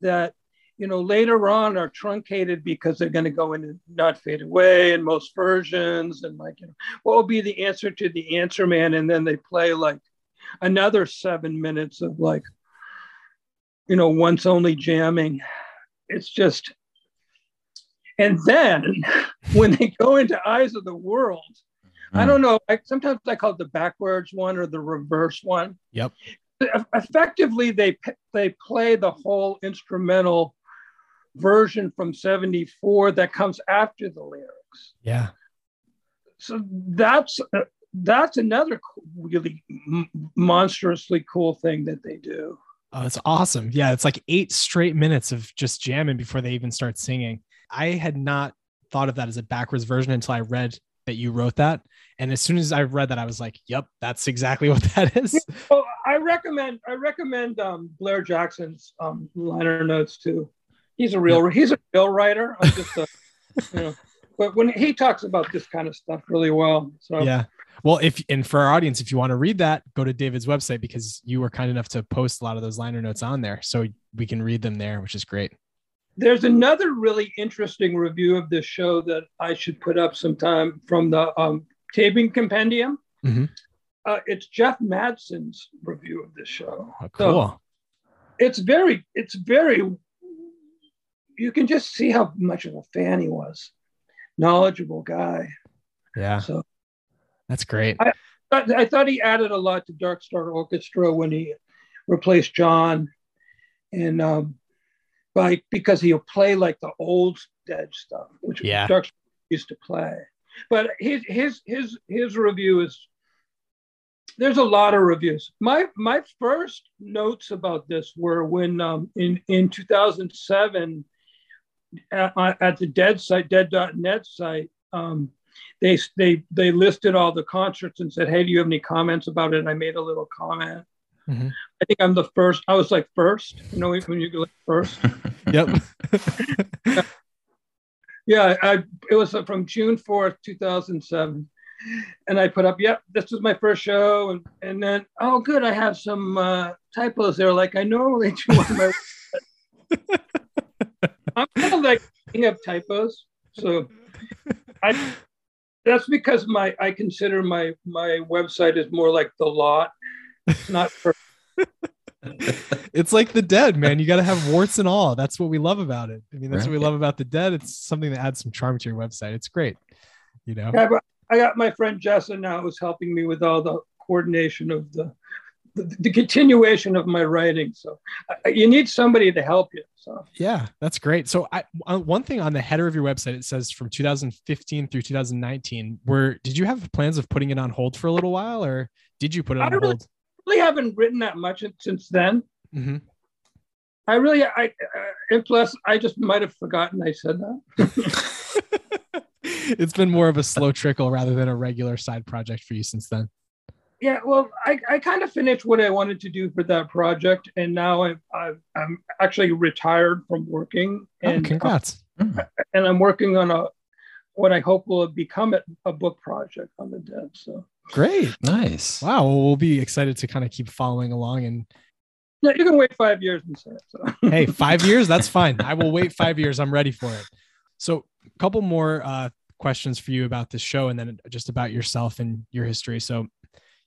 that you know later on are truncated because they're going to go into not fade away in most versions and like you know what will be the answer to the answer man? And then they play like another seven minutes of like you know once only jamming. It's just and then when they go into eyes of the world I don't know. I, sometimes I call it the backwards one or the reverse one. Yep. Effectively, they they play the whole instrumental version from '74 that comes after the lyrics. Yeah, So that's uh, that's another really m- monstrously cool thing that they do. oh, it's awesome. Yeah, it's like eight straight minutes of just jamming before they even start singing. I had not thought of that as a backwards version until I read that you wrote that, and as soon as I read that, I was like, "Yep, that's exactly what that is." Well, I recommend I recommend um, Blair Jackson's um, liner notes too. He's a real he's a real writer. I'm just a, you know, but when he talks about this kind of stuff really well. So yeah well if and for our audience if you want to read that go to david's website because you were kind enough to post a lot of those liner notes on there so we can read them there which is great there's another really interesting review of this show that I should put up sometime from the um, Taping Compendium. Mhm. Uh, it's Jeff Mattson's review of this show. Oh, cool It's very, it's very. You can just see how much of a fan he was. Knowledgeable guy. yeah So that's great I, I thought he added a lot to Dark Star Orchestra when he replaced John, and um, by because he'll play like the old Dead stuff, which Yeah. Dark used to play. But his his his his review is there's a lot of reviews. My my first notes about this were when um, in in 2007 at, at the Dead site, Dead.net site. Um, they they they listed all the concerts and said, "Hey, do you have any comments about it?" And I made a little comment. Mhm. I think I'm the first. I was like first. You know, when you go like first. yep Yeah, I it was from June fourth, two thousand seven, and I put up, "Yep, this was my first show," and and then, oh, good, I have some uh, typos there, like I normally do on my. I'm kind of like king of typos, so I, that's because my I consider my my website is more like the lot. It's not for it's like the dead, man. You got to have warts and all. That's what we love about it. I mean, that's what we love about the dead. It's something that adds some charm to your website. It's great. You know, Yeah, but I got my friend Jessa now who's helping me with all the coordination of the the, the continuation of my writing. So I, you need somebody to help you. So yeah, that's great. So, I uh, one thing on the header of your website it says from 2015 through 2019. Where did you have plans of putting it on hold for a little while, or did you put it on hold? really haven't written that much since then. Mhm. I really, I, uh, and plus, I just might have forgotten I said that. it's been more of a slow trickle rather than a regular side project for you since then. Yeah, well, I, I kind of finished what I wanted to do for that project, and now I'm I've, I'm actually retired from working, Oh, and congrats. Mm. and I'm working on a what I hope will become a, a book project on the dead. So Great. Nice. Wow. Well, we'll be excited to kind of keep following along. And yeah, you can wait five years and say it. So. hey, five years, that's fine. I will wait five years. I'm ready for it. So, a couple more uh, questions for you about this show and then just about yourself and your history. So,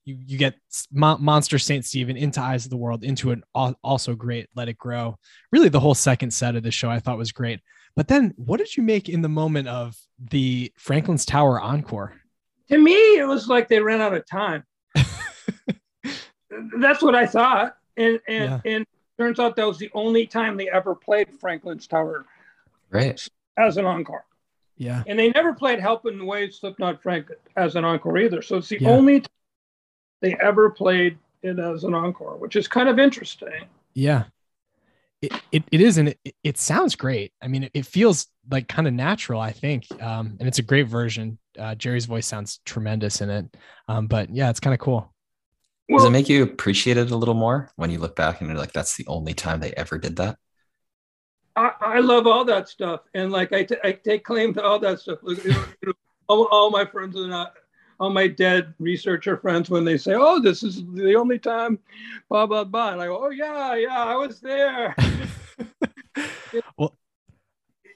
you, you get Mon- Monster St. Stephen into Eyes of the World, into an al- also great Let It Grow. Really, the whole second set of the show I thought was great. But then, what did you make in the moment of the Franklin's Tower encore? To me, it was like they ran out of time. That's what I thought, and and and turns out that was the only time they ever played Franklin's Tower Great. as an encore. Yeah. And they never played Help on the Way, Slipknot Frank as an encore either. So it's the Yeah. only time they ever played it as an encore, which is kind of interesting. Yeah. It, it, it is and it, it sounds great. I mean, it, it feels like kind of natural, I think. Um, and it's a great version. Uh, Jerry's voice sounds tremendous in it. Um, but yeah, it's kind of cool. Does it make you appreciate it a little more when you look back and you're like, that's the only time they ever did that? I, I love all that stuff, and like I, t- I take claim to all that stuff. Look, you know, all, all my friends are not, all my dead researcher friends, when they say, "Oh, this is the only time," blah blah blah, and I go, "Oh yeah, yeah, I was there." well,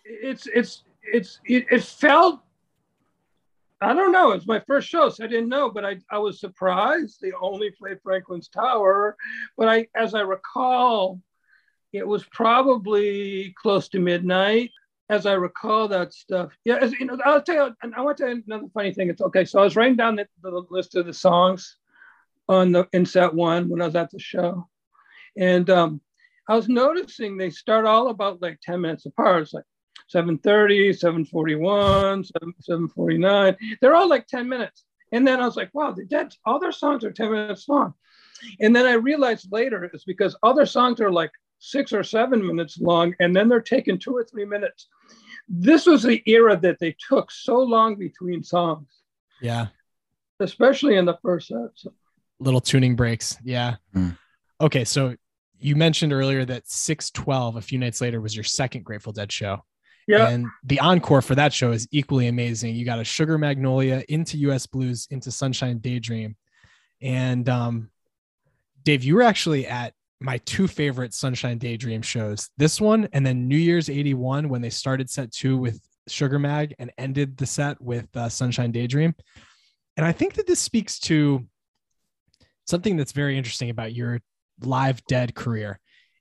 it's it's it's it, it felt I don't know. It's my first show, so I didn't know, but I, I was surprised. They only played Franklin's Tower, but I, as I recall, it was probably close to midnight. As I recall that stuff, yeah. As, you know, I'll tell you. And I want to tell you another funny thing. It's okay. So I was writing down the, the list of the songs on the in set one when I was at the show, and um, I was noticing they start all about like ten minutes apart. It's like 730, 741, 7, 749. They're all like 10 minutes. And then I was like, wow, the dead, all their songs are 10 minutes long. And then I realized later it's because other songs are like six or seven minutes long, and then they're taking two or three minutes. This was the era that they took so long between songs, yeah. especially in the first set. So, Little tuning breaks. Yeah. Hmm. Okay. So you mentioned earlier that 612, a few nights later, was your second Grateful Dead show. Yeah. And the encore for that show is equally amazing. You got a Sugar Magnolia into US Blues into Sunshine Daydream. And um, Dave, you were actually at my two favorite Sunshine Daydream shows this one and then New Year's 81 when they started set two with Sugar Mag and ended the set with uh, Sunshine Daydream. And I think that this speaks to something that's very interesting about your live dead career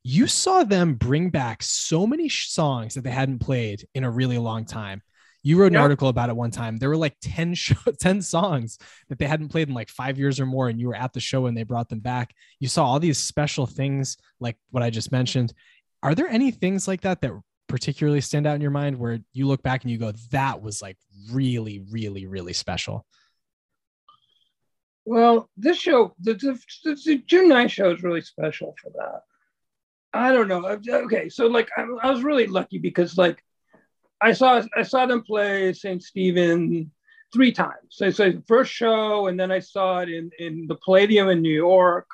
you saw them bring back so many sh- songs that they hadn't played in a really long time. You wrote an article about it one time. There were like 10 show, 10 songs that they hadn't played in like 5 years or more and you were at the show and they brought them back. You saw all these special things like what I just mentioned. Are there any things like that that particularly stand out in your mind where you look back and you go that was like really really really special? Well, this show, the, the, the June 9 show is really special for that. I don't know. Okay, so like I, I was really lucky because like I saw I saw them play St. Stephen three times. So, so the first show, and then I saw it in in the Palladium in New York,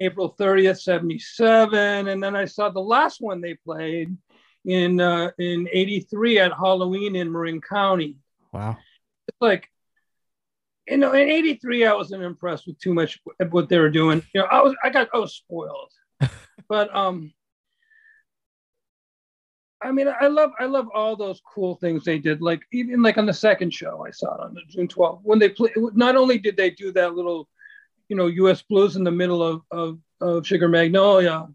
April 30th, 77, and then I saw the last one they played in uh, in 83 at Halloween in Marin County. Wow. It's like you know, in '83, I wasn't impressed with too much what they were doing. You know, I was, I got, I was spoiled. but um, I mean, I love I love all those cool things they did. Like even like on the second show, I saw it on the June 12th when they play. Not only did they do that little, you know, U.S. blues in the middle of of, of Sugar Magnolia,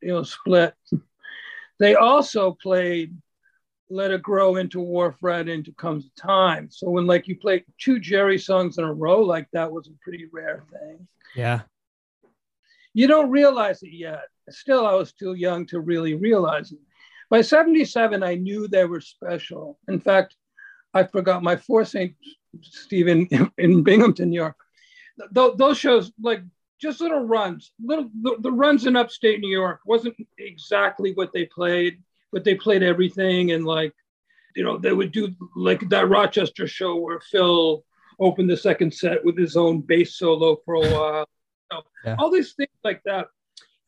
you know, split. They also played "Let It Grow" into Wharf Rat into Comes a Time. So when like you play two Jerry songs in a row like that was a pretty rare thing. Yeah. You don't realize it yet. Still, I was too young to really realize it. By 77, I knew they were special. In fact, I forgot my four St. Stephen in, in Binghamton, New York. Th- those shows, like just little runs, little the, the, runs in upstate New York wasn't exactly what they played, but they played everything. And like, you know, they would do like that Rochester show where Phil opened the second set with his own bass solo for a while. Yeah. All these things like that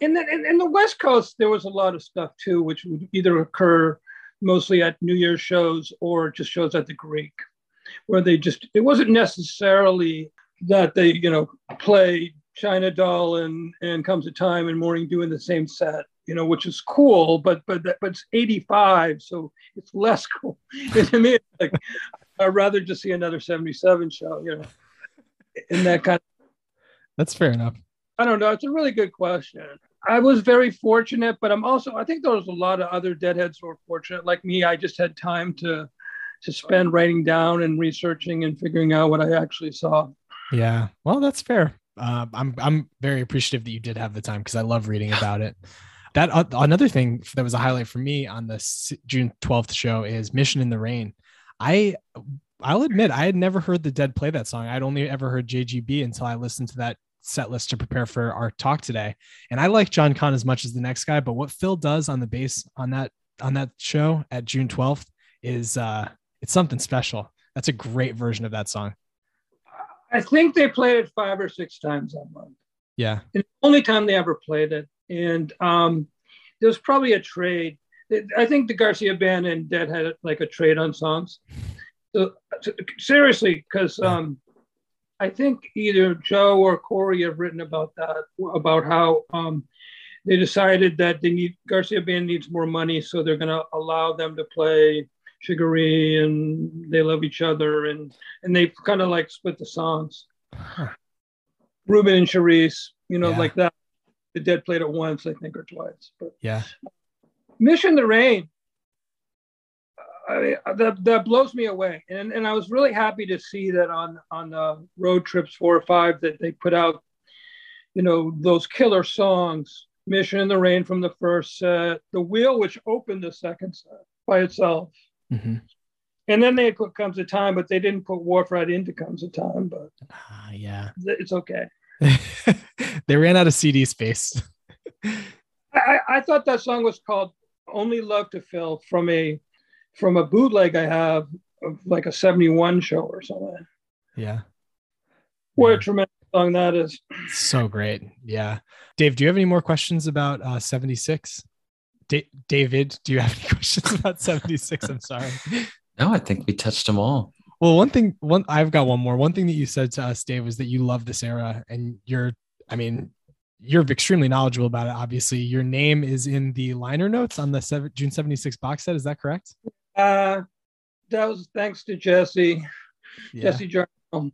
and then in, in the West Coast, there was a lot of stuff too, which would either occur mostly at New Year's shows or just shows at the Greek, where they just it wasn't necessarily that they you know play China Doll and and Comes a Time and Morning doing the same set, you know, which is cool, but but but it's 85, so it's less cool. to me, like I'd rather just see another 77 show, you know, in that kind. That's fair enough. I don't know. It's a really good question. I was very fortunate, but I'm also I think there was a lot of other deadheads who were fortunate like me. I just had time to to spend writing down and researching and figuring out what I actually saw. Yeah, well, that's fair. Uh, I'm I'm very appreciative that you did have the time because I love reading about it. That uh, another thing that was a highlight for me on the June 12th show is Mission in the Rain. I I'll admit I had never heard the Dead play that song. I'd only ever heard JGB until I listened to that set list to prepare for our talk today. And I like John Kahn as much as the next guy, but what Phil does on the bass on that on that show at June 12th is uh it's something special. That's a great version of that song. I think they played it five or six times that month. Yeah. And the only time they ever played it. And um there was probably a trade. I think the Garcia band and Dead had like a trade on songs. So, seriously, because um, I think either Joe or Corry have written about that, about how um, they decided that they need Garcia Band needs more money, so they're going to allow them to play Sugaree and They Love Each Other, and and they kind of like split the songs. Huh. Rubin and Cherise, you know, yeah. like that. The Dead played it once, I think, or twice. But yeah, Mission the Rain I, that that blows me away, and and I was really happy to see that on on the road trips four or five that they put out, you know, those killer songs. Mission in the Rain from the first set, The Wheel, which opened the second set by itself. Mm-hmm. And then they put Comes a Time, but they didn't put Wharf Rat into Comes a Time, but uh, yeah, it's okay. they ran out of CD space. I, I thought that song was called Only Love to Phil from a from a bootleg I have of like a 71 show or something. Yeah. What yeah. a tremendous song that is. So great. Yeah. Dave, do you have any more questions about uh, 76? D- David, do you have any questions about 76? I'm sorry. No, I think we touched them all. Well, one thing, one I've got one more. One thing that you said to us, Dave, was that you love this era and you're, I mean, you're extremely knowledgeable about it. Obviously, your name is in the liner notes on the seven, June 76 box set. Is that correct? Uh, that was thanks to Jesse, yeah. Jesse Jarnow.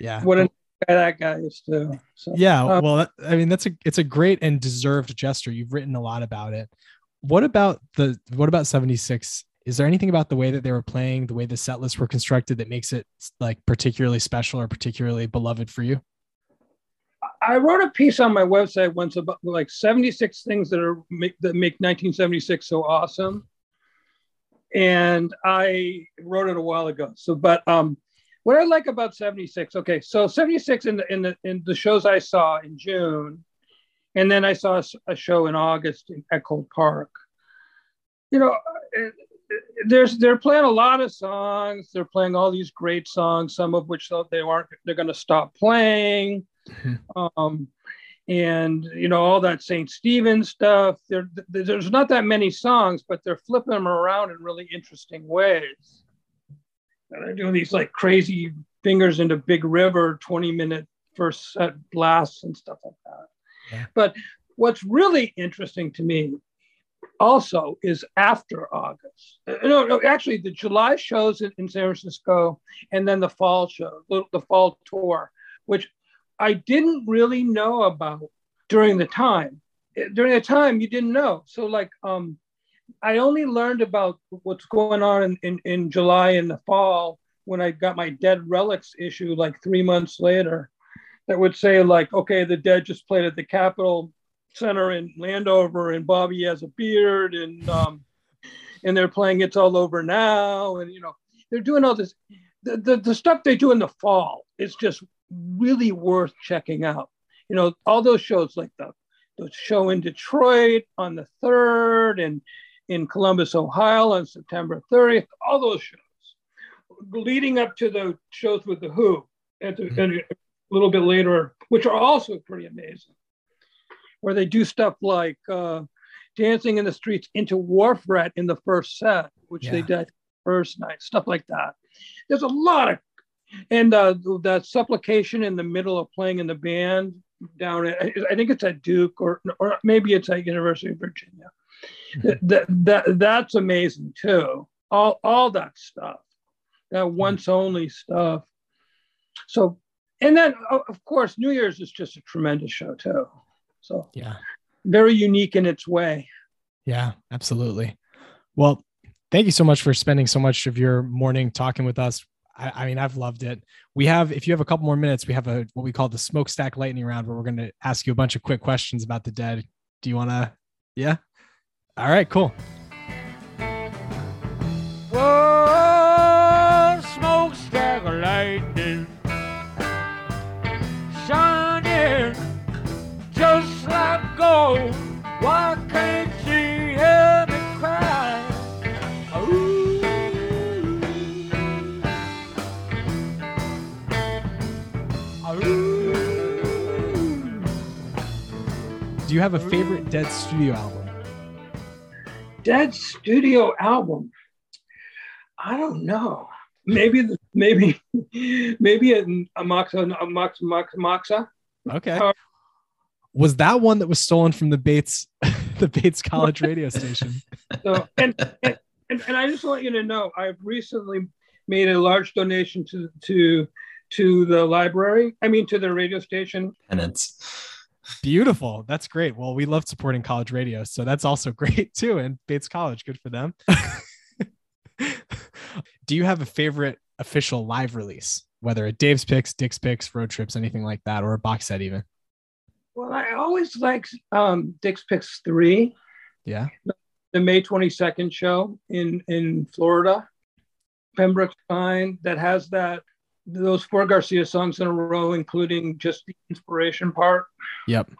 Yeah. What a guy that guy is too. So, yeah. Um, well, I mean, that's a it's a great and deserved gesture. You've written a lot about it. What about the what about 76? Is there anything about the way that they were playing, the way the set lists were constructed that makes it like particularly special or particularly beloved for you? I wrote a piece on my website once about like 76 things that are make, that make 1976 so awesome and I wrote it a while ago. So, but um, what I like about 76, okay, so 76 in the in the in the shows I saw in June, and then I saw a, show in August at Colt Park. You know, uh, there's they're playing a lot of songs. They're playing all these great songs, some of which they aren't. They're going to stop playing. Mm-hmm. Um, and you know all that St. Stephen stuff. There, there's not that many songs, but they're flipping them around in really interesting ways. And they're doing these like crazy fingers into Big River, 20 minute first set blasts and stuff like that. Yeah. But what's really interesting to me also is after August. Uh, No, no, actually, the July shows in, in San Francisco, and then the fall show, the, the fall tour, which I didn't really know about during the time. Uh, During the time, you didn't know. So, like, um, I only learned about what's going on in, in, in July and the fall when I got my Dead Relix issue, like three months later, that would say, like, okay, the Dead just played at the Capitol Center in Landover, and Bobby has a beard, and um, and they're playing It's All Over Now, and you know they're doing all this. The, the, the stuff they do in the fall is just really worth checking out. You know, all those shows like the the show in Detroit on the third, and in Columbus, Ohio on September 30th, all those shows leading up to the shows with the Who at the, and a little bit later, which are also pretty amazing, where they do stuff like uh, dancing in the streets into Wharf Rat in the first set, which they did first night, stuff like that. There's a lot of, and uh, that supplication in the middle of playing in the band down at, I think it's at Duke or, or maybe it's at University of Virginia. That, that, that, that's amazing too. All, all that stuff, that once only stuff. So, and then of course, New Year's is just a tremendous show too. So Yeah. very unique in its way. Yeah, absolutely. Well, thank you so much for spending so much of your morning talking with us. I, I mean, I've loved it. We have, if you have a couple more minutes, we have a what we call the smokestack lightning round where we're going to ask you a bunch of quick questions about the dead. Do you want to? Yeah. All right, cool. Do you have a favorite dead studio album? Dead studio album. I don't know. Maybe the, maybe maybe a, a Moxa a Mox Mox Moxa. Okay. Uh, Was that one that was stolen from the Bates, the Bates College radio station? So and, and and and I just want you to know I've recently made a large donation to to to the library. I mean to the radio station. Penance. Beautiful. That's great. Well, we love supporting college radio. So that's also great too. And Bates College, good for them. Do you have a favorite official live release, whether at Dave's Picks, Dick's Picks, Road Trips, anything like that, or a box set even? Well, I always liked um, Dick's Picks three, Yeah. the May twenty second show in in Florida, Pembroke Pine that has that those four Garcia songs in a row, including just the inspiration part. Yep.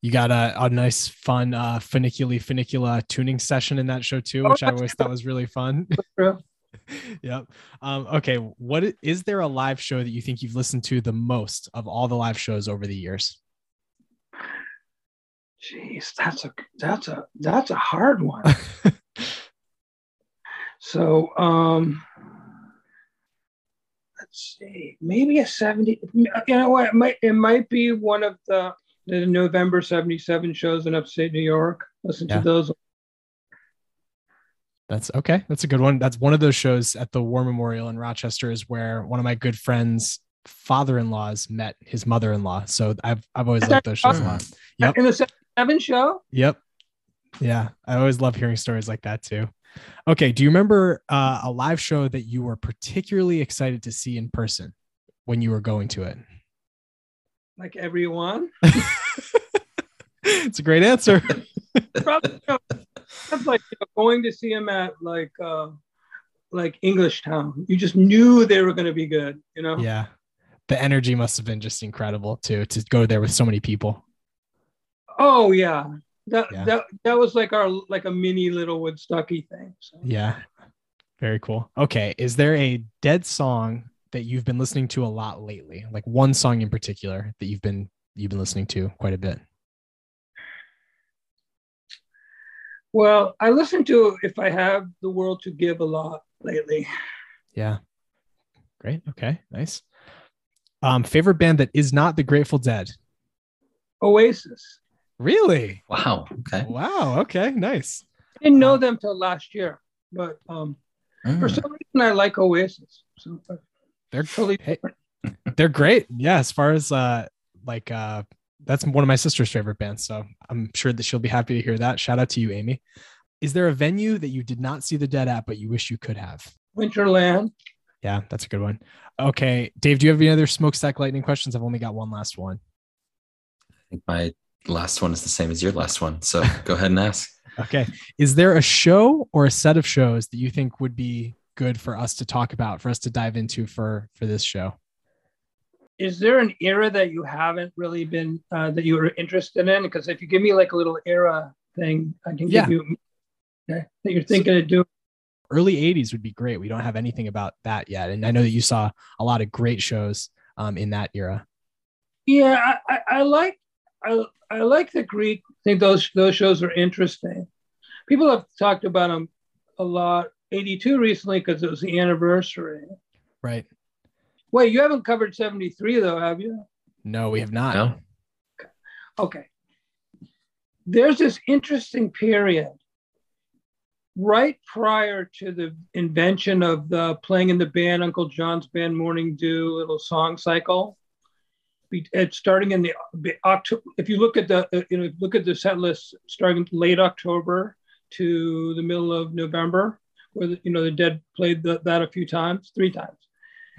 You got a, a nice, fun, uh, funiculi funicula tuning session in that show too, Oh, which I that's always thought was really fun. True. yep. Um, okay. What is there a live show that you think you've listened to the most of all the live shows over the years? Jeez, that's a that's a that's a hard one. so um see, maybe a 70, you know what, it might it might be one of the the November 77 shows in upstate New York. Listen Yeah. to those. That's okay. That's a good one. That's one of those shows at the War Memorial in Rochester is where one of my good friends' father-in-laws met his mother-in-law. So I've I've always liked those shows a lot. Yep. In the 77 show? Yep. Yeah. I always love hearing stories like that too. Okay. Do you remember uh, a live show that you were particularly excited to see in person when you were going to it? Like everyone. it's a great answer. Probably you know, like you know, going to see him at like uh like Englishtown. You just knew they were gonna be good, you know? yeah. The energy must have been just incredible too to go there with so many people. Oh yeah. That Yeah. that that was like our like a mini little Woodstocky thing. So. Yeah. Very cool. Okay. Is there a dead song that you've been listening to a lot lately? Like one song in particular that you've been you've been listening to quite a bit? Well, I listen to if I have the world to give a lot lately. Yeah. Great. Okay. Nice. Um, favorite band that is not the Grateful Dead. Oasis. Really? Wow. Okay. Wow. Okay. Nice. I didn't know them till last year, but um, for Mm. some reason I like Oasis. So uh, They're totally Hey. they're great. Yeah, as far as uh like uh that's one of my sister's favorite bands. So I'm sure that she'll be happy to hear that. Shout out to you, Amy. Is there a venue that you did not see the dead at, but you wish you could have? Winterland. Yeah, that's a good one. Okay. Dave, do you have any other smokestack lightning questions? I've only got one last one. I think my last one is the same as your last one. So go ahead and ask. Okay. Is there a show or a set of shows that you think would be good for us to talk about, for us to dive into for for this show? Is there an era that you haven't really been uh, that you were interested in? Because if you give me like a little era thing, I can Yeah. give you okay, that you're thinking of doing. Early 80s would be great. We don't have anything about that yet. And I know that you saw a lot of great shows um, in that era. Yeah, I, I, I like I, I like the Greek. I think those those shows are interesting. People have talked about them a lot. 82 recently because it was the anniversary. Right. Wait, you haven't covered 73 though, have you? No, we have not. No? Okay. There's this interesting period right prior to the invention of the playing in the band, Uncle John's band, Morning Dew, little song cycle. It's starting in the October. If you look at the, uh, you know, look at the set list starting late October to the middle of November, where the, you know the Dead played the, that a few times, three times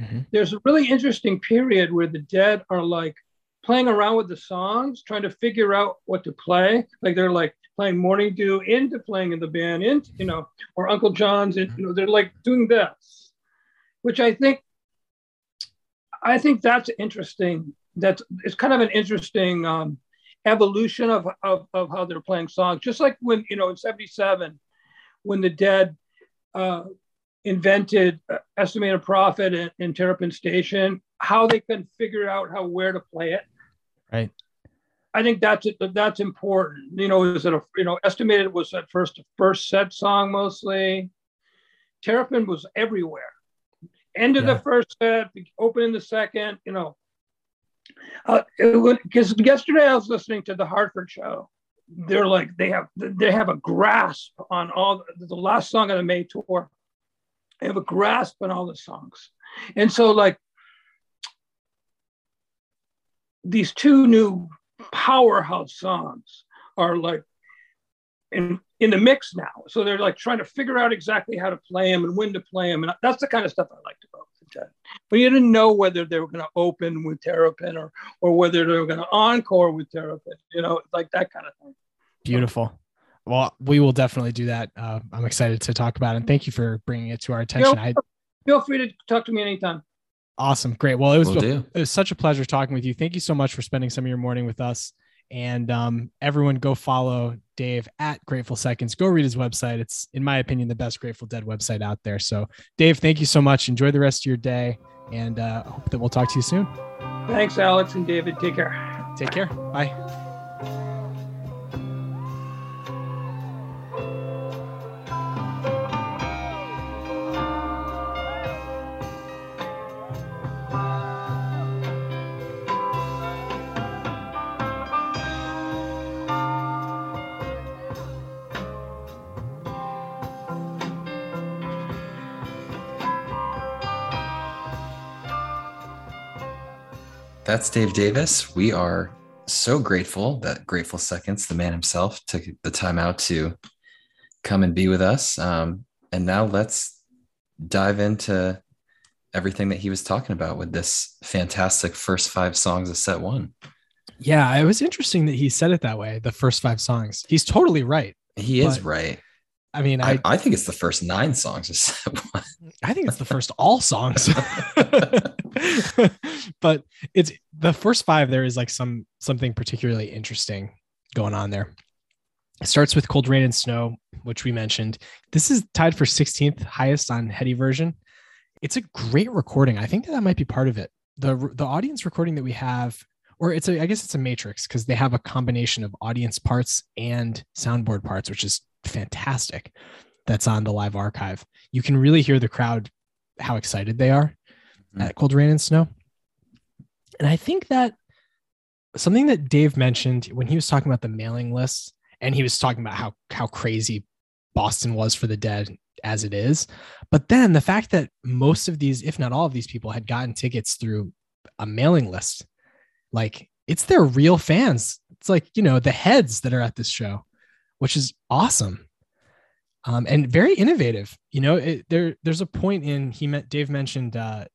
Mhm. there's a really interesting period where the dead are like playing around with the songs, trying to figure out what to play. Like they're like playing Morning Dew into playing in the band, into you know, or Uncle John's, and you know, they're like doing this, which I think, I think that's interesting. That's it's kind of an interesting um, evolution of, of of how they're playing songs. Just like when you know in '77, when the Dead. Uh, invented uh, Estimated Prophet and, and Terrapin Station, how they can figure out how where to play it. Right. I think that's it. That's important. You know, is it a you know estimated was at first a first set song mostly. Terrapin was everywhere. End of Yeah. the first set, open in the second. You know, Uh, because yesterday I was listening to the Hartford show. They're like they have they have a grasp on all the last song of the May tour they have a grasp on all the songs. And so, like, these two new powerhouse songs are like in, in the mix now. So they're like trying to figure out exactly how to play them and when to play them. And that's the kind of stuff I liked about the Dead. But you didn't know whether they were going to open with Terrapin or, or whether they were going to encore with Terrapin, you know, like that kind of thing. Beautiful. Well, we will definitely do that. Uh, I'm excited to talk about it. And thank you for bringing it to our attention. I, Feel free to talk to me anytime. awesome. Great. Well, it was, Will it was such a pleasure talking with you. Thank you so much for spending some of your morning with us. And um, everyone go follow Dave at Grateful Seconds. Go read his website. It's, in my opinion, the best Grateful Dead website out there. So, Dave, thank you so much. Enjoy the rest of your day. And uh, hope that we'll talk to you soon. Thanks, Alex and David. Take care. Take care. Bye. That's Dave Davis. We are so grateful that Grateful Seconds, the man himself, took the time out to come and be with us. Um, and now let's dive into everything that he was talking about with this fantastic first five songs of set one. Yeah, it was interesting that he said it that way. The first five songs. He's totally right. He is right. I mean, I, I, I think it's the first nine songs of set one. I think it's the first all songs. but it's the first five there is like some something particularly interesting going on there. It starts with Cold Rain and Snow, which we mentioned. This is tied for 16th highest on Heady version. It's a great recording. I think that, that might be part of it. The the audience recording that we have or it's a I guess it's a matrix because they have a combination of audience parts and soundboard parts, which is fantastic. That's on the live archive. You can really hear the crowd how excited they are Mhm. at Cold Rain and Snow. And I think that something that Dave mentioned when he was talking about the mailing lists, and he was talking about how how crazy Boston was for the dead as it is. But then the fact that most of these, if not all of these people, had gotten tickets through a mailing list, like it's their real fans. It's like, you know, the heads that are at this show, which is awesome. Um, and very innovative. You know, it, there there's a point in he met Dave mentioned uh,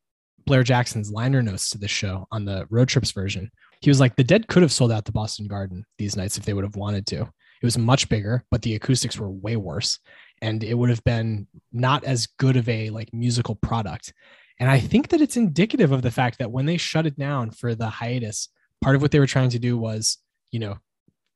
Blair Jackson's liner notes to the show on the road trips version. He was like, the Dead could have sold out the Boston Garden these nights if they would have wanted to. It was much bigger, but the acoustics were way worse, and it would have been not as good of a like musical product. And I think that it's indicative of the fact that when they shut it down for the hiatus, part of what they were trying to do was, you know,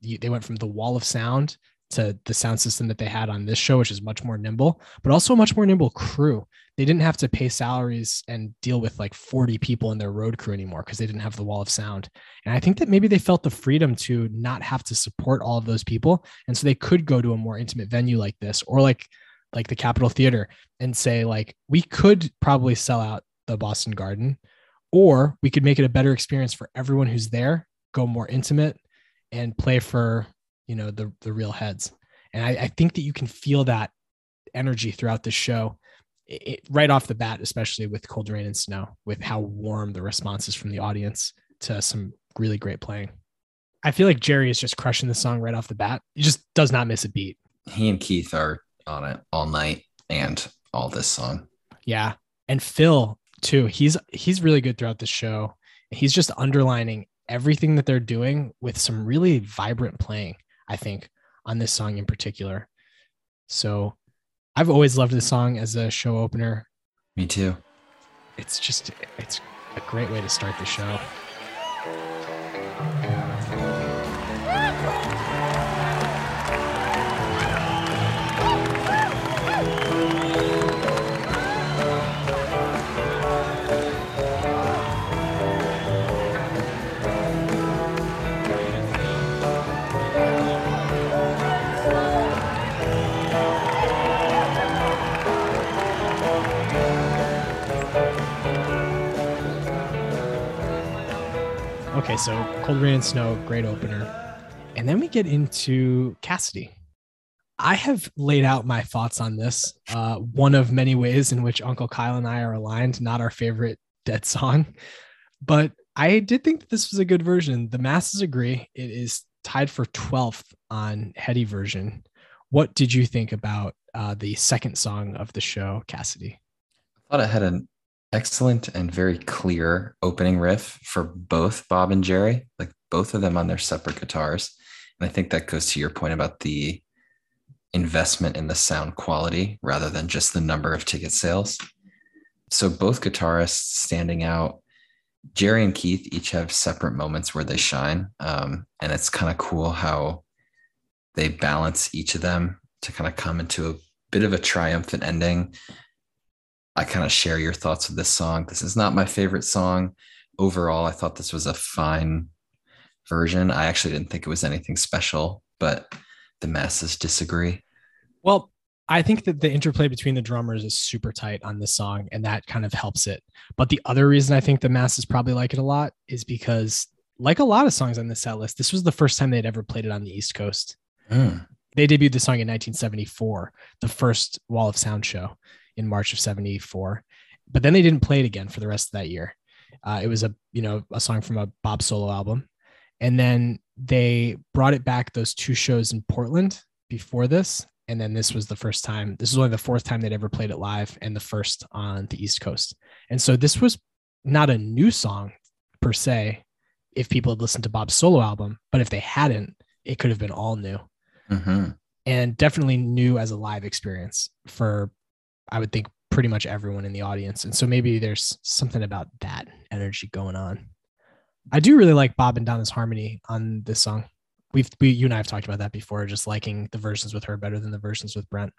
they went from the wall of sound to the sound system that they had on this show, which is much more nimble, but also a much more nimble crew. They didn't have to pay salaries and deal with like 40 people in their road crew anymore because they didn't have the wall of sound. And I think that maybe they felt the freedom to not have to support all of those people. And so they could go to a more intimate venue like this or like like the Capitol Theater and say, like, we could probably sell out the Boston Garden, or we could make it a better experience for everyone who's there, go more intimate and play for you know the the real heads. And I, I think that you can feel that energy throughout the show it, right off the bat especially with cold rain and snow with how warm the response is from the audience to some really great playing. I feel like jerry is just crushing the song right off the bat. He just does not miss a beat. He and Keith are on it all night and all this song. yeah. And phil too. He's he's really good throughout the show. He's just underlining everything that they're doing with some really vibrant playing I think, on this song in particular. So I've always loved this song as a show opener. Me too. It's just, it's a great way to start the show. Okay, so Cold Rain and Snow, great opener. And then we get into Cassidy. I have laid out my thoughts on this. Uh, one of many ways in which Uncle Kyle and I are aligned, not our favorite dead song. But I did think that this was a good version. The masses agree. It is tied for 12th on Heady version. What did you think about uh, the second song of the show, Cassidy? I thought it had an excellent and very clear opening riff for both Bob and Jerry, like both of them on their separate guitars. And I think that goes to your point about the investment in the sound quality rather than just the number of ticket sales. So both guitarists standing out. Jerry and Keith each have separate moments where they shine. Um, and it's kind of cool how they balance each of them to kind of come into a bit of a triumphant ending I kind of share your thoughts of this song. This is not my favorite song. Overall, I thought this was a fine version. I actually didn't think it was anything special, but the masses disagree. Well, I think that the interplay between the drummers is super tight on this song, and that kind of helps it. But the other reason I think the masses probably like it a lot is because, like a lot of songs on the set list, this was the first time they'd ever played it on the East Coast. Mm. They debuted the song in 1974, the first Wall of Sound show in March of 74. But then they didn't play it again for the rest of that year. Uh, it was a, you know, a song from a Bob solo album. And then they brought it back those two shows in Portland before this. And then this was the first time, this was only the fourth time they'd ever played it live and the first on the East Coast. And so this was not a new song per se, if people had listened to Bob's solo album, but if they hadn't, it could have been all new hmm and definitely new as a live experience for I would think pretty much everyone in the audience. And so maybe there's something about that energy going on. I do really like Bob and Donna's harmony on this song. We've we, you and I have talked about that before, just liking the versions with her better than the versions with Brent.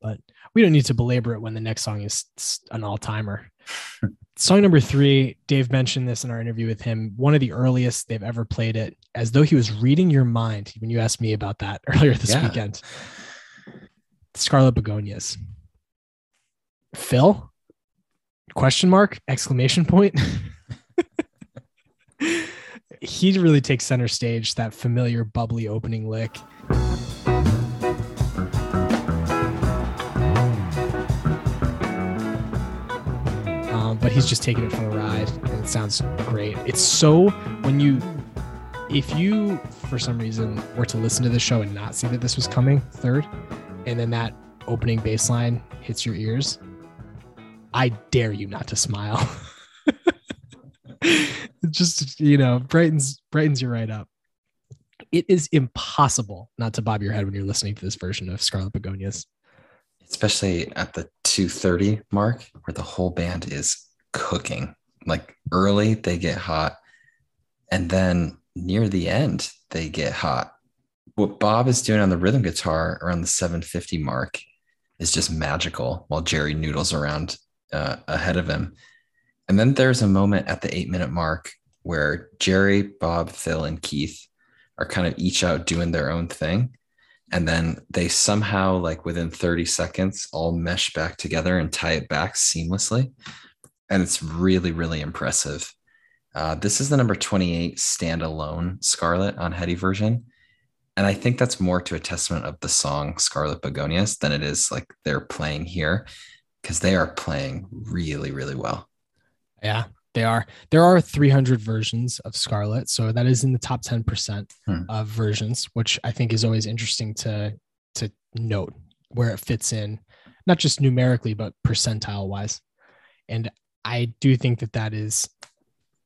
But we don't need to belabor it when the next song is an all timer. song number three, Dave mentioned this in our interview with him. One of the earliest they've ever played it, as though he was reading your mind when you asked me about that earlier this Yeah. weekend. Scarlet Begonias. Phil? Question mark? Exclamation point. he really takes center stage, that familiar bubbly opening lick. Um, but he's just taking it for a ride and it sounds great. It's so when you if you for some reason were to listen to the show and not see that this was coming third and then that opening bass line hits your ears I dare you not to smile. just you know, brightens brightens you right up. It is impossible not to bob your head when you're listening to this version of Scarlet Begonias. especially at the 230 mark where the whole band is cooking like early they get hot and then near the end they get hot what bob is doing on the rhythm guitar around the 750 mark is just magical while jerry noodles around uh, ahead of him. And then there's a moment at the eight minute mark where jerry bob phil and keith are kind of each out doing their own thing. And then they somehow like within 30 seconds all mesh back together and tie it back seamlessly. And it's really really impressive. Uh, this is the number 28 standalone scarlet on heady version. And i think that's more to a testament of the song scarlet begonias than it is like they're playing here because they are playing really really well Yeah, they are. There are 300 versions of Scarlet, so that is in the top 10% Hmm. of versions, which I think is always interesting to to note where it fits in, not just numerically but percentile wise. And I do think that that is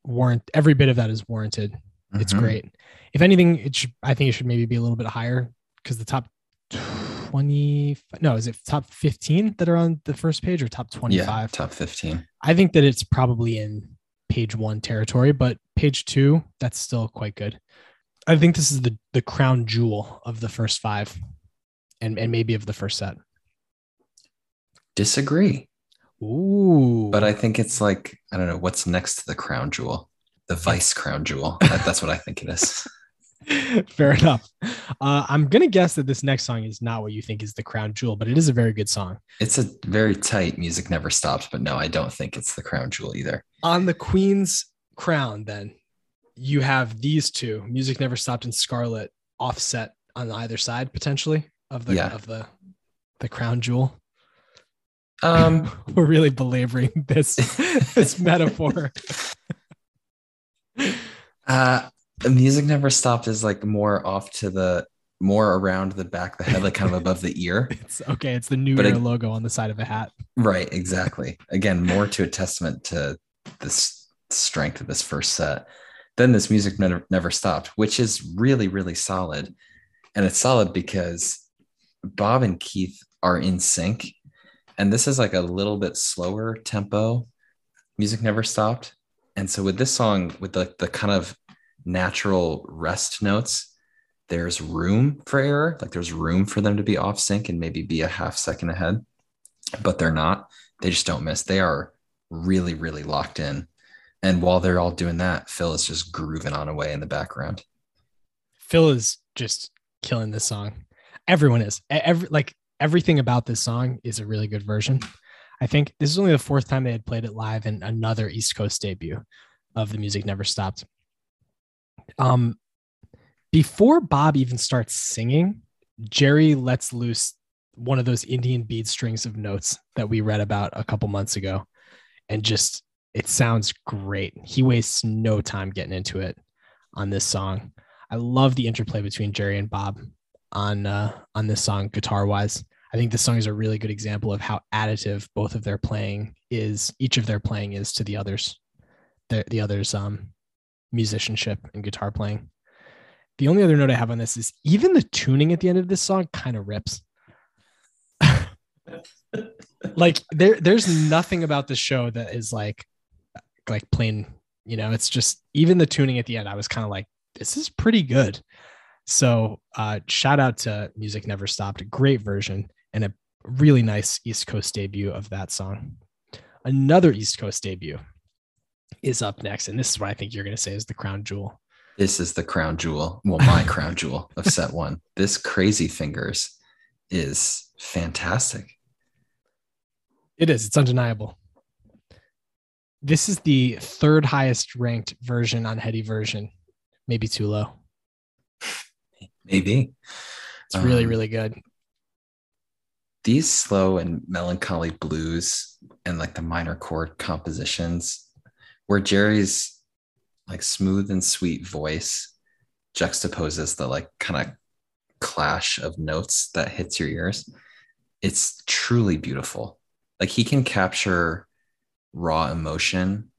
warrant. Every bit of that is warranted. It's Mhm. great. If anything, it should. I think it should maybe be a little bit higher because the top 20. No, is it top 15 that are on the first page or top 25? yeah top 15 I think that it's probably in page one territory, but page two, that's still quite good. I think this is the the crown jewel of the first five, and and maybe of the first set. disagree Ooh, but i think it's like i don't know what's next to the crown jewel the vice crown jewel That- that's what i think it is fair enough. Uh, I'm gonna guess that this next song is not what you think is the crown jewel, but it is a very good song. It's a very tight music never stops, but no, I don't think it's the crown jewel either. On the Queen's crown, then you have these two, music never stopped and Scarlet, offset on either side potentially of the Yeah. of the the crown jewel. Um, we're really belaboring this this metaphor. uh, music never stopped is like more off to the more around the back of the head, like kind of above the ear. It's okay. It's the new But era it- logo on the side of a hat. Right, exactly. Again, more to a testament to this strength of this first set. Then this music never, never stopped, which is really, really solid. And it's solid because Bob and Keith are in sync. And this is like a little bit slower tempo. Music never stopped. And so with this song, with the, the kind of natural rest notes, there's room for error. Like there's room for them to be off sync and maybe be a half second ahead but they're not. They just don't miss. They are really, really locked in. And while they're all doing that, Phil is just grooving on away in the background. Phil is just killing this song. Everyone is. Every like everything about this song is a really good version. I think this is only the fourth time they had played it live and another East Coast debut of the music never stopped. Um before Bob even starts singing, Jerry lets loose one of those Indian bead strings of notes that we read about a couple months ago. And just it sounds great. He wastes no time getting into it on this song. I love the interplay between Jerry and Bob on uh, on this song guitar wise. I think this song is a really good example of how additive both of their playing is. Each of their playing is to the others, the the others' um, musicianship and guitar playing. The only other note I have on this is even the tuning at the end of this song kind of rips. like there, there's nothing about the show that is like like plain. You know, it's just even the tuning at the end. I was kind of like, this is pretty good. So uh, shout out to Music Never Stopped, a great version and a really nice East Coast debut of that song. Another East Coast debut is up next, and this is what I think you're going to say is the crown jewel. This is the crown jewel. Well, my crown jewel of set one. This crazy fingers is fantastic. It is. It's undeniable. This is the third highest ranked version on Heady version. Maybe too low. Maybe. It's really, Um, really good. these slow and melancholy blues and like the minor chord compositions where Jerry's like smooth and sweet voice juxtaposes the like kind of clash of notes that hits your ears. It's truly beautiful. Like he can capture raw emotion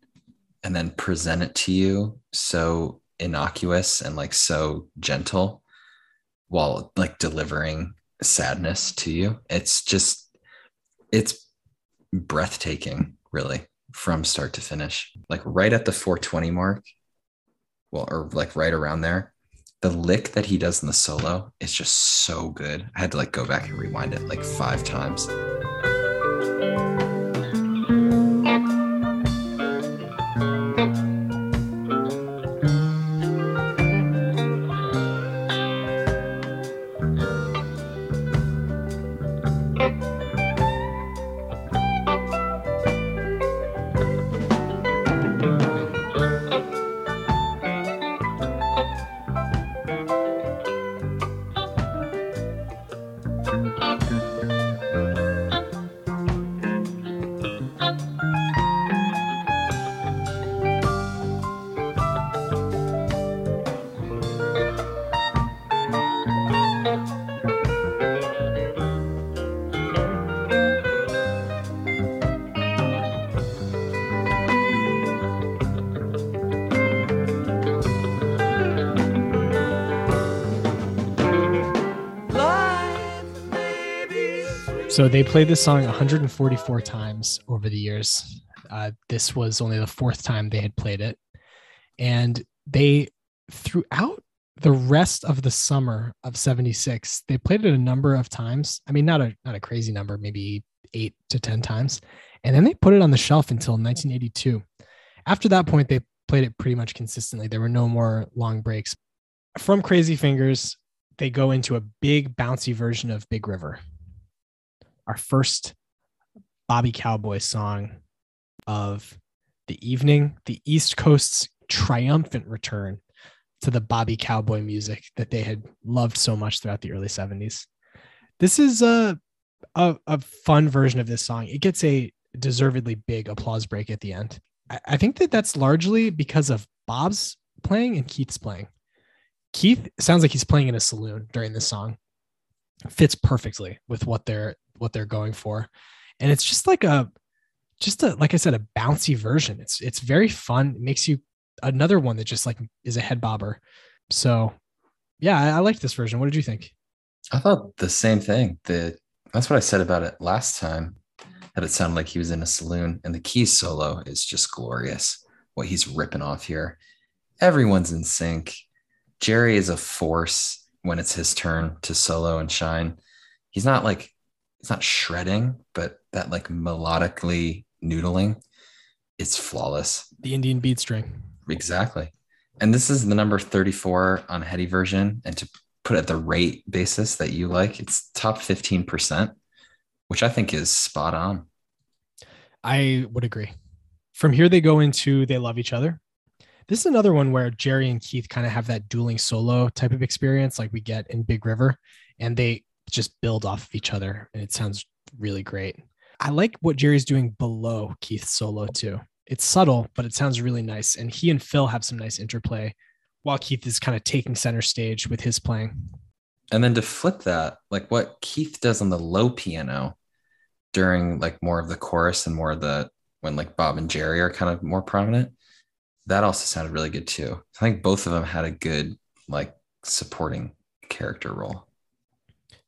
and then present it to you so innocuous and like so gentle while like delivering sadness to you. It's just, it's breathtaking, really, from start to finish. Like right at the 420 mark, well, or like right around there, the lick that he does in the solo is just so good. I had to like go back and rewind it like five times. So they played this song 144 times over the years. Uh, this was only the fourth time they had played it. And they, throughout the rest of the summer of 76, they played it a number of times. I mean, not a, not a crazy number, maybe eight to 10 times. And then they put it on the shelf until 1982. After that point, they played it pretty much consistently. There were no more long breaks. From Crazy Fingers, they go into a big bouncy version of Big River our first Bobby Cowboy song of the evening, the East Coast's triumphant return to the Bobby Cowboy music that they had loved so much throughout the early 70s. This is a, a, a fun version of this song. It gets a deservedly big applause break at the end. I, I think that that's largely because of Bob's playing and Keith's playing. Keith sounds like he's playing in a saloon during this song. Fits perfectly with what they're what they're going for. And it's just like a just a like I said, a bouncy version. It's it's very fun. It makes you another one that just like is a head bobber. So yeah, I, I liked this version. What did you think? I thought the same thing. The that's what I said about it last time. That it sounded like he was in a saloon, and the keys solo is just glorious. What he's ripping off here. Everyone's in sync. Jerry is a force when it's his turn to solo and shine. He's not like it's not shredding, but that like melodically noodling, it's flawless. The Indian bead string. Exactly. And this is the number 34 on heady version. And to put it at the rate basis that you like, it's top 15%, which I think is spot on. I would agree. From here, they go into They Love Each Other. This is another one where Jerry and Keith kind of have that dueling solo type of experience like we get in Big River. And they just build off of each other. And it sounds really great. I like what Jerry's doing below Keith's solo too. It's subtle, but it sounds really nice. And he and Phil have some nice interplay while Keith is kind of taking center stage with his playing. And then to flip that, like what Keith does on the low piano during like more of the chorus and more of the when like Bob and Jerry are kind of more prominent, that also sounded really good too. I think both of them had a good like supporting character role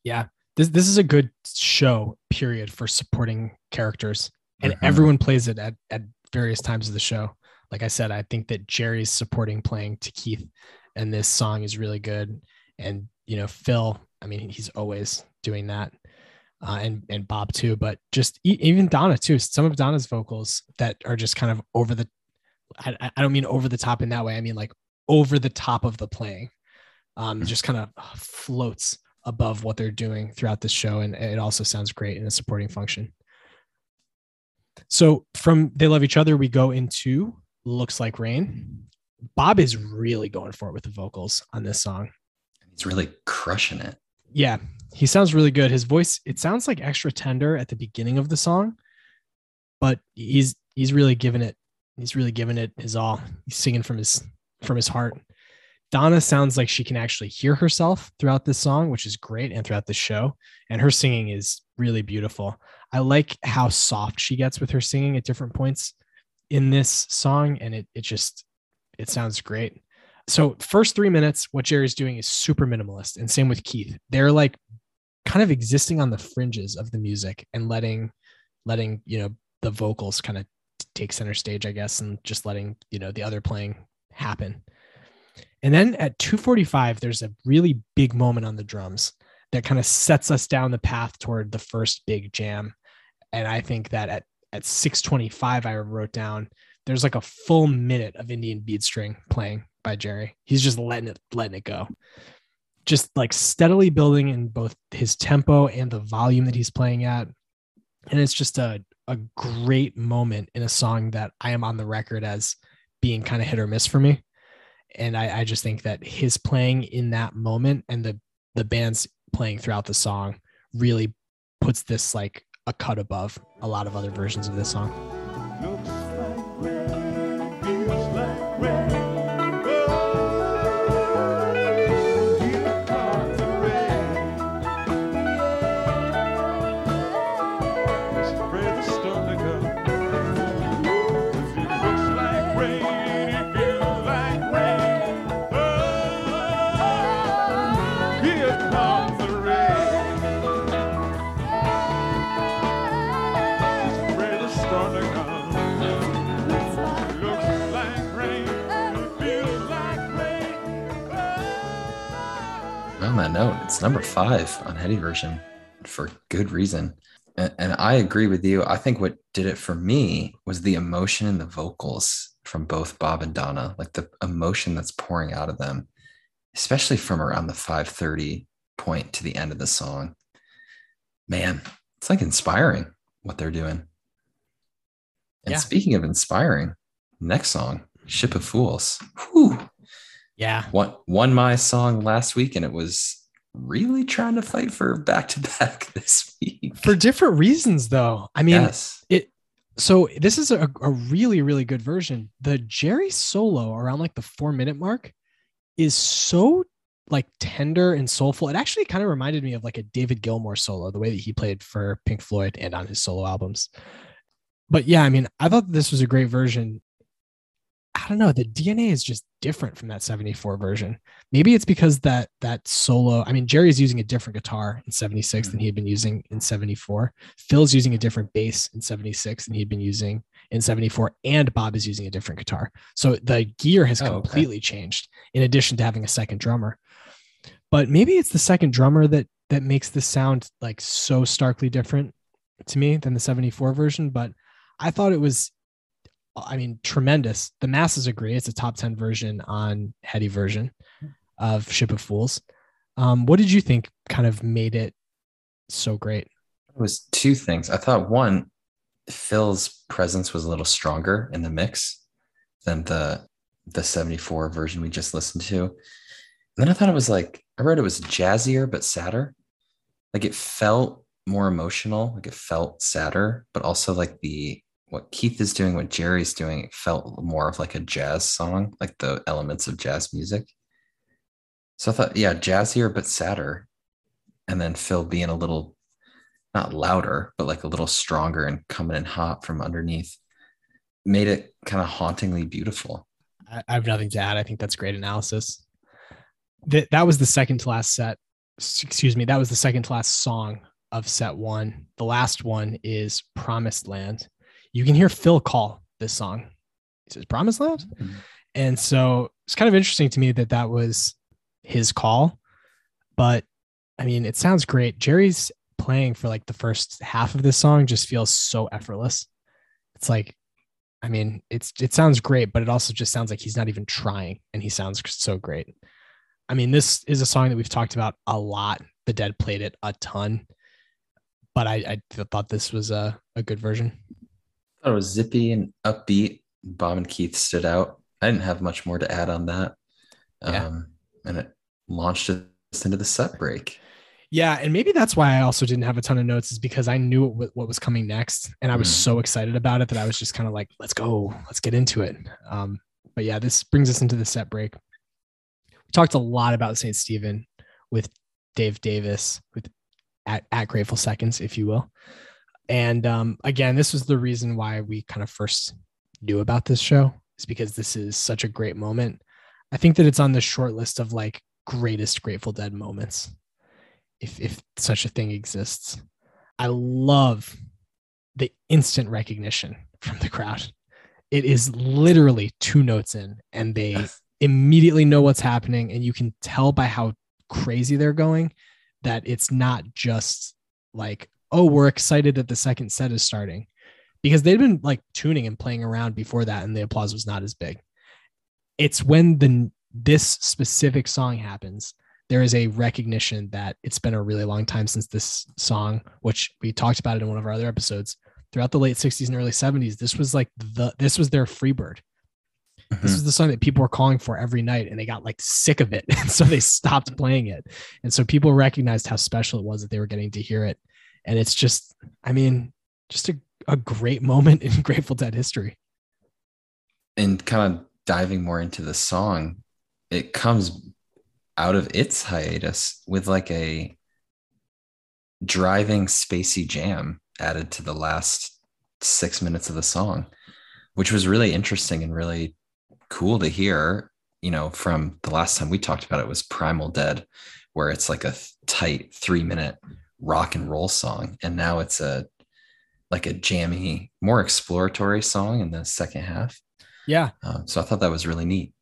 yeah. This this is a good show period for supporting characters. And mm-hmm. everyone plays it at, at various times of the show. Like i said i think that jerry's supporting playing to keith and this song is really good. And you know phil i mean he's always doing that uh, and and bob too but just even donna too. Some of donna's vocals that are just kind of over the I, I don't mean over the top in that way. I mean like over the top of the playing um just kind of floats above what they're doing throughout this show. And it also sounds great in a supporting function. So from They Love Each Other, we go into Looks Like Rain. Bob is really going for it with the vocals on this song. He's really crushing it. Yeah. he sounds really good. His voice, it sounds like extra tender at the beginning of the song, but he's he's really giving it, he's really giving it his all. He's singing from his from his heart. Donna sounds like she can actually hear herself throughout this song, which is great, and throughout the show. And her singing is really beautiful. I like how soft she gets with her singing at different points in this song, and it it just it sounds great. So first three minutes, what Jerry's doing is super minimalist, and same with Keith. They're like kind of existing on the fringes of the music and letting letting you know the vocals kind of take center stage, I guess, and just letting you know the other playing happen. And then at 245, there's a really big moment on the drums that kind of sets us down the path toward the first big jam. And I think that at, at 625, I wrote down there's like a full minute of Indian bead string playing by Jerry. He's just letting it letting it go. Just like steadily building in both his tempo and the volume that he's playing at. And it's just a, a great moment in a song that I am on the record as being kind of hit or miss for me and I, I just think that his playing in that moment and the the band's playing throughout the song really puts this like a cut above a lot of other versions of this song. Note, it's number five on Heady version for good reason. And, and I agree with you. I think what did it for me was the emotion in the vocals from both Bob and Donna, like the emotion that's pouring out of them, especially from around the 530 point to the end of the song. Man, it's like inspiring what they're doing. And Yeah. speaking of inspiring, next song, Ship of Fools. Whew Yeah. won, won my song last week and it was really trying to fight for back to back this week. For different reasons though. I mean, yes. so this is a, a really, really good version. The Jerry solo around like the four minute mark is so like tender and soulful. It actually kind of reminded me of like a David Gilmour solo, the way that he played for Pink Floyd and on his solo albums. But yeah, I mean, I thought this was a great version. I don't know, the DNA is just different from that 74 version. Maybe it's because that that solo, I mean, Jerry's using a different guitar in 76 than he had been using in 74. Phil's using a different bass in 76 than he'd been using in 74 and Bob is using a different guitar. So the gear has Oh, okay. completely changed in addition to having a second drummer. But maybe it's the second drummer that that makes this sound like so starkly different to me than the 74 version, but I thought it was I mean tremendous. The masses agree it's a top 10 version on Heady version of Ship of Fools. Um, what did you think kind of made it so great? It was two things. I thought one, Phil's presence was a little stronger in the mix than the the 74 version we just listened to. And then I thought it was like I read it was jazzier but sadder. Like it felt more emotional, like it felt sadder, but also like the what Keith is doing, what Jerry's doing, it felt more of like a jazz song, like the elements of jazz music. So I thought, yeah, jazzier but sadder. And then Phil being a little not louder, but like a little stronger and coming in hot from underneath made it kind of hauntingly beautiful. I, have nothing to add. I think that's great analysis. That that was the second to last set. Excuse me. That was the second to last song of set one. The last one is Promised Land. You can hear Phil call this song. He says Promised Land. Mm-hmm. And so it's kind of interesting to me that that was his call. But I mean, it sounds great. Jerry's playing for like the first half of this song just feels so effortless. It's like, I mean, it's it sounds great, but it also just sounds like he's not even trying, and he sounds so great. I mean, this is a song that we've talked about a lot. The Dead played it a ton, but I, I thought this was a, a good version. Thought it was zippy and upbeat. Bob and Keith stood out. I didn't have much more to add on that. Yeah. Um, and it launched us into the set break. Yeah, and maybe that's why I also didn't have a ton of notes is because I knew what, what was coming next, and I was Mm. so excited about it that I was just kind of like, "Let's go, let's get into it." Um, but yeah, this brings us into the set break. We talked a lot about Saint Stephen with Dave Davis with at, at Grateful Seconds, if you will, and um, again, this was the reason why we kind of first knew about this show is because this is such a great moment. I think that it's on the short list of like greatest Grateful Dead moments if if such a thing exists. I love the instant recognition from the crowd. It is literally two notes in and they Yes. immediately know what's happening and you can tell by how crazy they're going that it's not just like oh we're excited that the second set is starting because they'd been like tuning and playing around before that and the applause was not as big it's when the this specific song happens there is a recognition that it's been a really long time since this song, which we talked about it in one of our other episodes. Throughout the late 60s and early 70s, this was like the this was their freebird. This Mhm. was the song that people were calling for every night and they got like sick of it. And so they stopped playing it. And so people recognized how special it was that they were getting to hear it. And it's just, I mean, just a, a great moment in Grateful Dead history. and kind of diving more into the song, it comes out of its hiatus with like a driving spacey jam added to the last six minutes of the song, which was really interesting and really cool to hear. You know, from the last time we talked about it was Primal Dead, where it's like a tight three minute rock and roll song. And now it's a like a jammy, more exploratory song in the second half. Yeah. Um, so I thought that was really neat.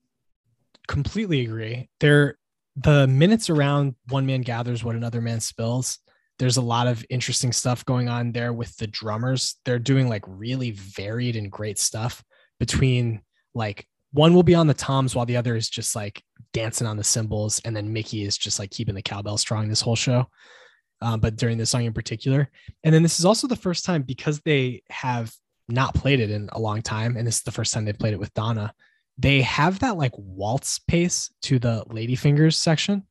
completely agree. There, the minutes around one man gathers what another man spills. There's a lot of interesting stuff going on there with the drummers. They're doing like really varied and great stuff between like one will be on the toms while the other is just like dancing on the cymbals, and then Mickey is just like keeping the cowbell strong this whole show. Um, but during this song in particular, and then this is also the first time because they have not played it in a long time, and this is the first time they've played it with Donna they have that like waltz pace to the ladyfingers section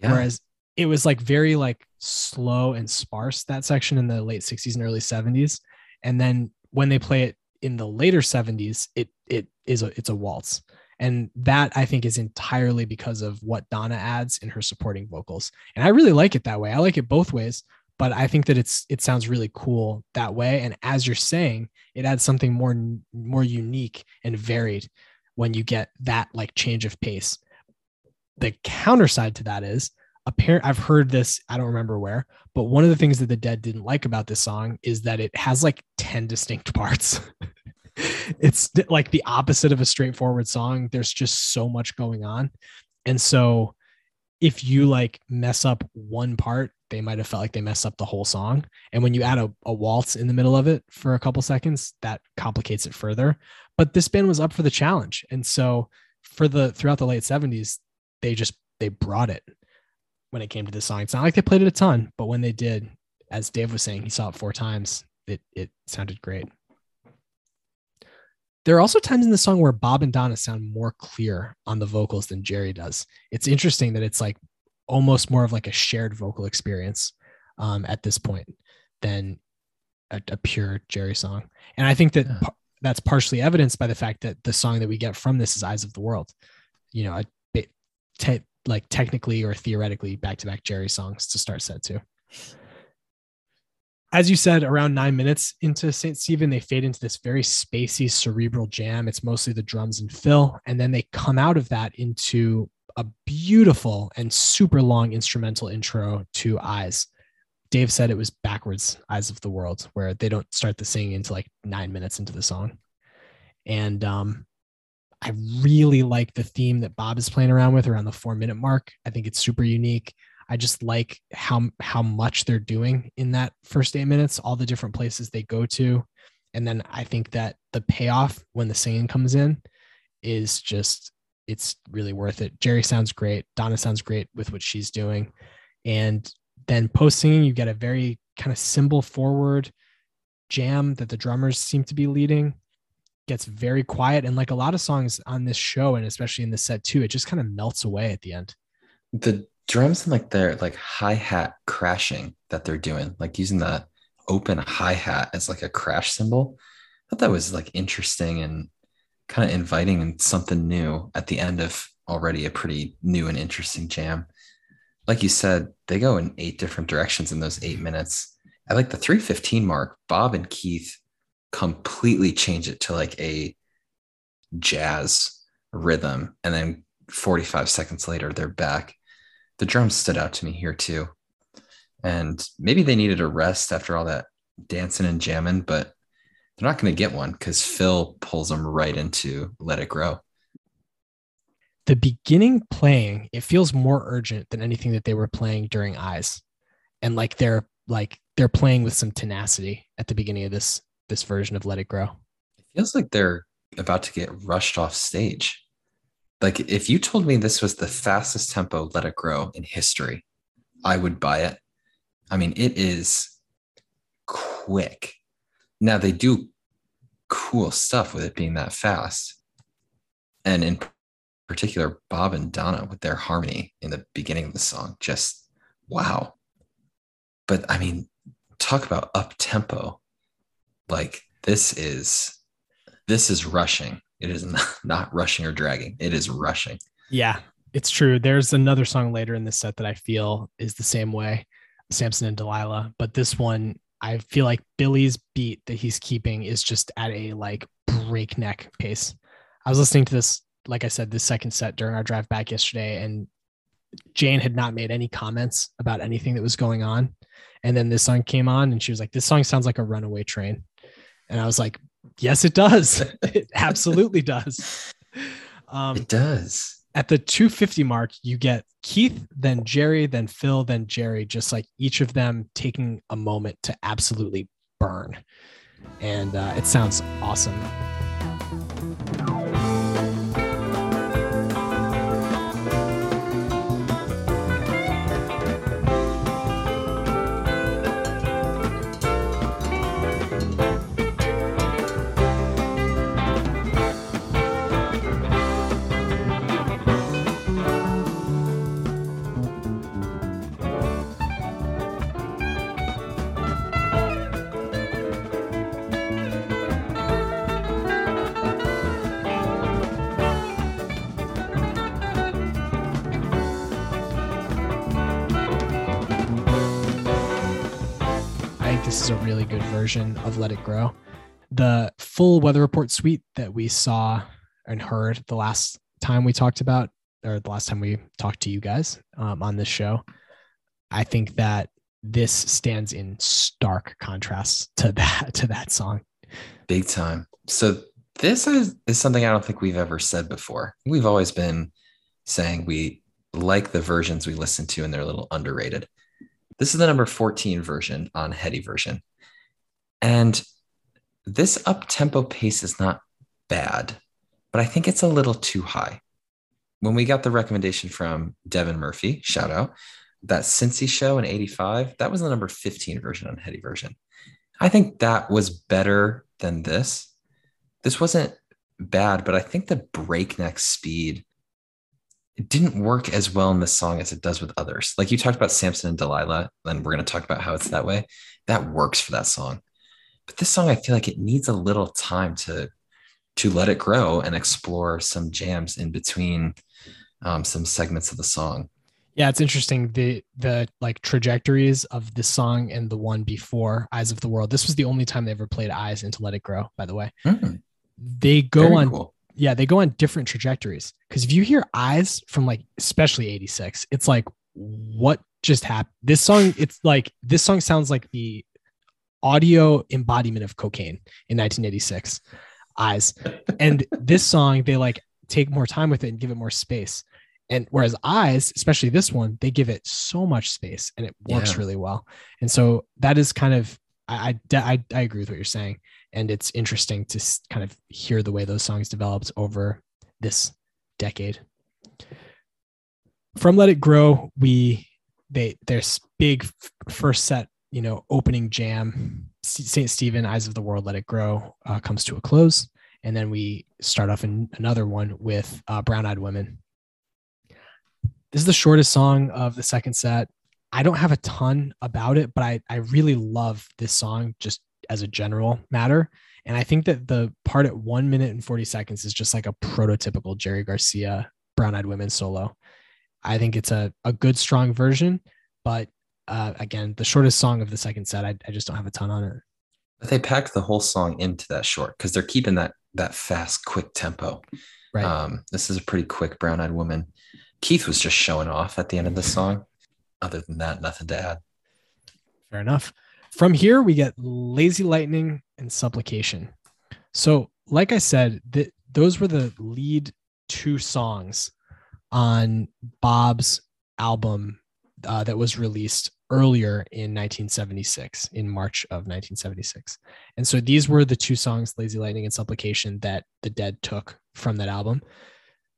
Yeah. whereas it was like very like slow and sparse that section in the late 60s and early 70s and then when they play it in the later 70s it it is a it's a waltz and that i think is entirely because of what donna adds in her supporting vocals and i really like it that way i like it both ways but i think that it's it sounds really cool that way and as you're saying it adds something more more unique and varied when you get that like change of pace. The counter side to that is apparent I've heard this, I don't remember where, but one of the things that the dead didn't like about this song is that it has like 10 distinct parts. It's like the opposite of a straightforward song. There's just so much going on. And so if you like mess up one part, they might have felt like they messed up the whole song. And when you add a, a waltz in the middle of it for a couple seconds, that complicates it further. But this band was up for the challenge. And so for the throughout the late 70s, they just they brought it when it came to the song. It's not like they played it a ton, but when they did, as Dave was saying, he saw it four times. It it sounded great. There are also times in the song where Bob and Donna sound more clear on the vocals than Jerry does. It's interesting that it's like almost more of like a shared vocal experience um, at this point than a, a pure Jerry song. And I think that Yeah. pa- that's partially evidenced by the fact that the song that we get from this is Eyes of the World. You know, a bit te- like technically or theoretically back to back Jerry songs to start set two. As you said, around nine minutes into St. Stephen, they fade into this very spacey cerebral jam. It's mostly the drums and Phil. And then they come out of that into a beautiful and super long instrumental intro to Eyes. Dave said it was backwards Eyes of the World, where they don't start the singing until like nine minutes into the song. And um, I really like the theme that Bob is playing around with around the four minute mark. I think it's super unique. I just like how how much they're doing in that first eight minutes, all the different places they go to. And then I think that the payoff when the singing comes in is just it's really worth it. Jerry sounds great. Donna sounds great with what she's doing. And then post singing, you get a very kind of cymbal forward jam that the drummers seem to be leading. Gets very quiet. And like a lot of songs on this show, and especially in this set too, it just kind of melts away at the end. The drums and like their like hi-hat crashing that they're doing, like using that open hi-hat as like a crash cymbal. I thought that was like interesting and kind of inviting and something new at the end of already a pretty new and interesting jam. Like you said, they go in eight different directions in those eight minutes. At like the 315 mark, Bob and Keith completely change it to like a jazz rhythm. And then 45 seconds later, they're back. The drums stood out to me here too. And maybe they needed a rest after all that dancing and jamming, but they're not going to get one because Phil pulls them right into Let It Grow. The beginning playing, it feels more urgent than anything that they were playing during Eyes. And like they're like they're playing with some tenacity at the beginning of this this version of Let It Grow. It feels like they're about to get rushed off stage. Like if you told me this was the fastest tempo Let It Grow in history, I would buy it. I mean, it is quick. Now they do cool stuff with it being that fast. And in particular, Bob and Donna with their harmony in the beginning of the song, just wow. But I mean, talk about up tempo. Like this is this is rushing. It is not, not rushing or dragging. It is rushing. Yeah, it's true. There's another song later in this set that I feel is the same way, Samson and Delilah. But this one, I feel like Billy's beat that he's keeping is just at a like breakneck pace. I was listening to this, like I said, this second set during our drive back yesterday, and Jane had not made any comments about anything that was going on. And then this song came on, and she was like, This song sounds like a runaway train. And I was like, Yes, it does. it absolutely does. Um, it does. At the 250 mark, you get Keith, then Jerry, then Phil, then Jerry, just like each of them taking a moment to absolutely burn. And uh, it sounds awesome. Grow. The full weather report suite that we saw and heard the last time we talked about, or the last time we talked to you guys um, on this show, I think that this stands in stark contrast to that to that song. Big time. So this is, is something I don't think we've ever said before. We've always been saying we like the versions we listen to and they're a little underrated. This is the number 14 version on Heady version. And this up tempo pace is not bad, but I think it's a little too high. When we got the recommendation from Devin Murphy, shout out, that Cincy show in 85, that was the number 15 version on Heady version. I think that was better than this. This wasn't bad, but I think the breakneck speed it didn't work as well in this song as it does with others. Like you talked about Samson and Delilah, and we're going to talk about how it's that way. That works for that song. But this song, I feel like it needs a little time to to let it grow and explore some jams in between um, some segments of the song. Yeah, it's interesting the the like trajectories of the song and the one before Eyes of the World. This was the only time they ever played Eyes into Let It Grow. By the way, Mm, they go very on cool. yeah they go on different trajectories because if you hear eyes from like especially 86 it's like what just happened this song it's like this song sounds like the audio embodiment of cocaine in 1986 eyes. And this song they like take more time with it and give it more space. And whereas eyes especially this one they give it so much space and it works Yeah. really well. And so that is kind of I, I I I agree with what you're saying. And it's interesting to kind of hear the way those songs developed over this decade. From let it grow we they there's big first set you know opening jam st stephen eyes of the world let it grow uh, comes to a close and then we start off in another one with uh, brown eyed women This is the shortest song of the second set. I don't have a ton about it, but I, I really love this song just as a general matter. And I think that the part at one minute and 40 seconds is just like a prototypical Jerry Garcia Brown Eyed Women solo. I think it's a, a good, strong version, but uh, again, the shortest song of the second set, I, I just don't have a ton on it. But they packed the whole song into that short because they're keeping that that fast, quick tempo. Right. Um, this is a pretty quick brown eyed woman. Keith was just showing off at the end of the song. Other than that, nothing to add. Fair enough. From here, we get Lazy Lightning and Supplication. So, like I said, th- those were the lead two songs on Bob's album uh, that was released earlier in 1976, in March of 1976. And so these were the two songs, Lazy Lightning and Supplication, that the Dead took from that album.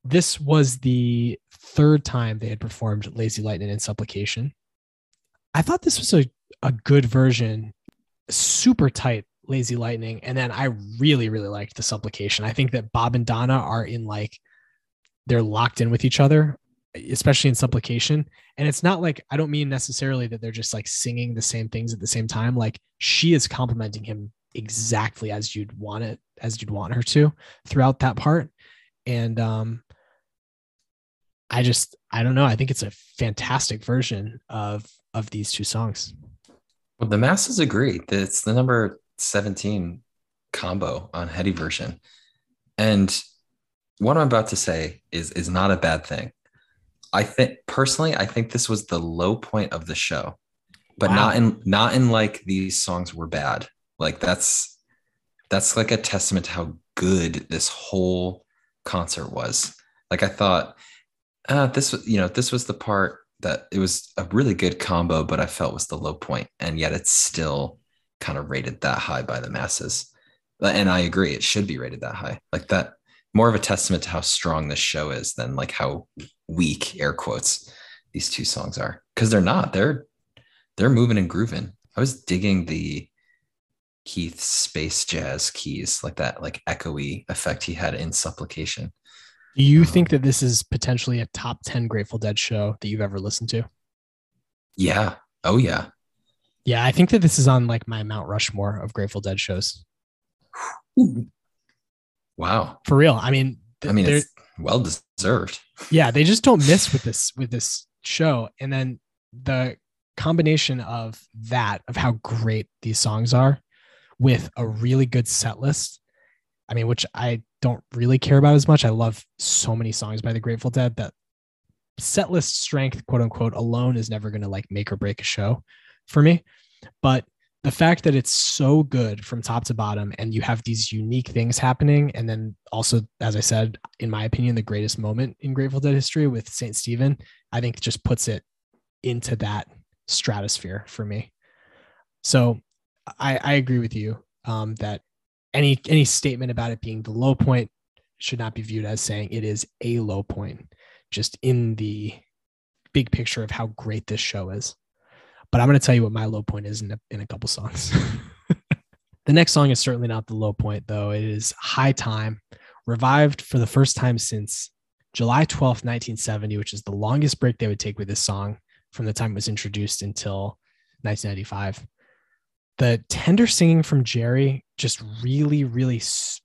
This was the third time they had performed Lazy Lightning and Supplication. I thought this was a, a good version, super tight Lazy Lightning. And then I really, really liked the Supplication. I think that Bob and Donna are in like, they're locked in with each other especially in supplication. And it's not like i don't mean necessarily that they're just like singing the same things at the same time. Like she is complimenting him exactly as you'd want it as you'd want her to throughout that part. And um i just i don't know. I think it's a fantastic version of of these two songs. Well the masses agree that it's the number 17 combo on heady version. And what i'm about to say is is not a bad thing I think personally, I think this was the low point of the show, but wow. not in not in like these songs were bad. Like that's that's like a testament to how good this whole concert was. Like I thought, uh, this was you know this was the part that it was a really good combo, but I felt was the low point, and yet it's still kind of rated that high by the masses. And I agree, it should be rated that high. Like that more of a testament to how strong this show is than like how weak air quotes these two songs are. Because they're not. They're they're moving and grooving. I was digging the keith space jazz keys like that like echoey effect he had in supplication. Do you um, think that this is potentially a top 10 grateful dead show that you've ever listened to? Yeah. Oh yeah. Yeah i think that this is on like my mount rushmore of grateful dead shows. Wow. For real. I mean, th- I mean, it's well deserved. Yeah, they just don't miss with this with this show. And then the combination of that of how great these songs are with a really good set list. I mean, which I don't really care about as much. I love so many songs by the Grateful Dead that set list strength, quote unquote, alone is never going to like make or break a show for me. But the fact that it's so good from top to bottom and you have these unique things happening and then also as i said in my opinion the greatest moment in grateful dead history with saint stephen i think just puts it into that stratosphere for me. So i, I agree with you um, that any any statement about it being the low point should not be viewed as saying it is a low point just in the big picture of how great this show is but I'm going to tell you what my low point is in a, in a couple songs. the next song is certainly not the low point, though. It is High Time, revived for the first time since July 12th, 1970, which is the longest break they would take with this song from the time it was introduced until 1995. The tender singing from Jerry just really, really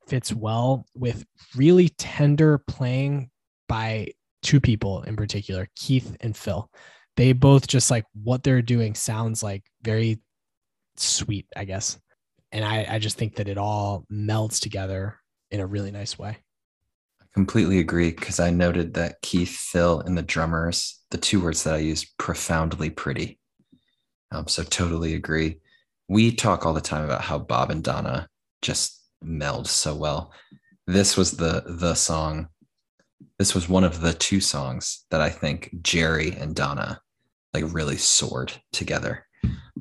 fits well with really tender playing by two people in particular, Keith and Phil they both just like what they're doing sounds like very sweet, I guess. And I, I just think that it all melds together in a really nice way. I completely agree because I noted that Keith, Phil, and the drummers, the two words that I use, profoundly pretty. Um, so totally agree. We talk all the time about how Bob and Donna just meld so well. This was the the song. This was one of the two songs that I think Jerry and Donna like really soared together.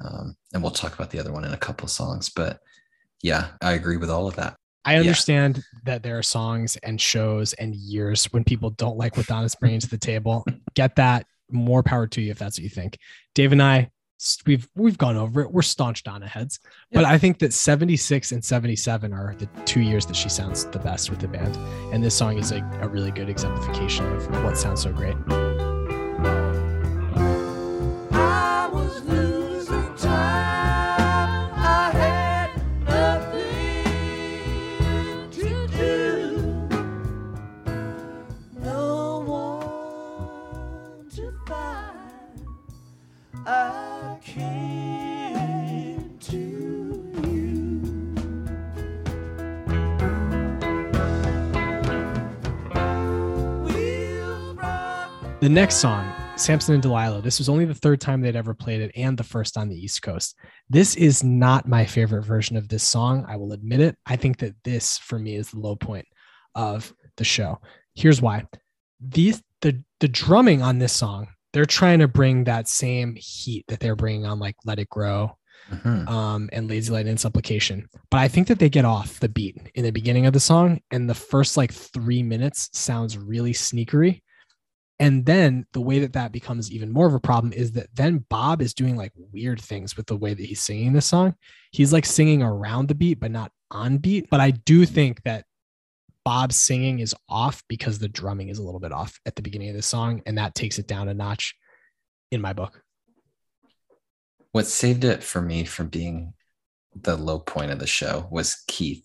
Um, and we'll talk about the other one in a couple songs, but yeah, I agree with all of that. I understand yeah. that there are songs and shows and years when people don't like what Donna's bringing to the table. Get that. More power to you if that's what you think. Dave and I, we've we've gone over it. We're staunch Donna heads, but I think that 76 and 77 are the two years that she sounds the best with the band, and this song is a, a really good exemplification of what sounds so great. The next song, Samson and Delilah, this was only the third time they'd ever played it and the first on the East Coast. This is not my favorite version of this song. I will admit it. I think that this, for me, is the low point of the show. Here's why. These the the drumming on this song, they're trying to bring that same heat that they're bringing on like Let It Grow Mhm. um, and Lazy Light and Supplication. But I think that they get off the beat in the beginning of the song, and the first like three minutes sounds really sneakery. And then the way that that becomes even more of a problem is that then Bob is doing like weird things with the way that he's singing this song. He's like singing around the beat, but not on beat. But I do mm-hmm. think that Bob's singing is off because the drumming is a little bit off at the beginning of the song, and that takes it down a notch in my book. What saved it for me from being the low point of the show was Keith.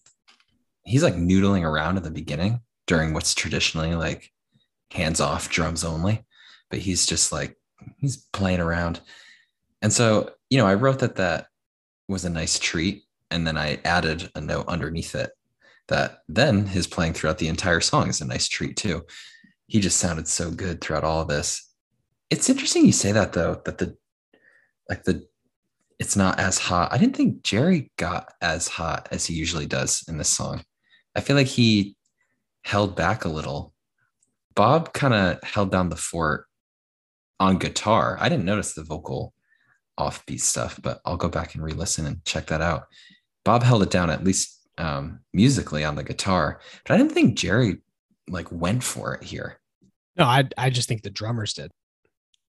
He's like noodling around at the beginning during what's traditionally like hands off drums only, but he's just like he's playing around. And so, you know, I wrote that that was a nice treat. And then I added a note underneath it that then his playing throughout the entire song is a nice treat too. He just sounded so good throughout all of this. It's interesting you say that though, that the like the it's not as hot. I didn't think Jerry got as hot as he usually does in this song. I feel like he held back a little. Bob kind of held down the fort on guitar. I didn't notice the vocal offbeat stuff, but I'll go back and re-listen and check that out. Bob held it down at least um, musically on the guitar, but I didn't think Jerry like went for it here. No, I I just think the drummers did.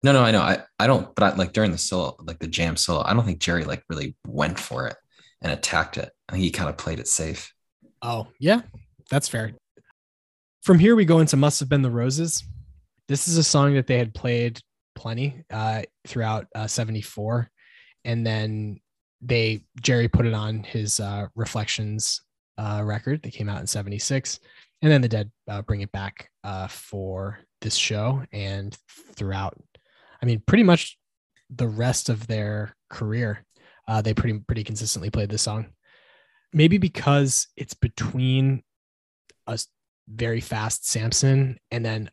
No, no, I know. I, I don't, but I, like during the solo, like the jam solo, I don't think Jerry like really went for it and attacked it. I think he kind of played it safe. Oh, yeah, that's fair. From here, we go into Must Have Been the Roses. This is a song that they had played plenty uh, throughout uh, 74. And then they, Jerry put it on his uh, Reflections uh, record that came out in 76. And then the Dead uh, bring it back uh, for this show and throughout, I mean, pretty much the rest of their career. They pretty pretty consistently played this song maybe because it's between a very fast Samson and then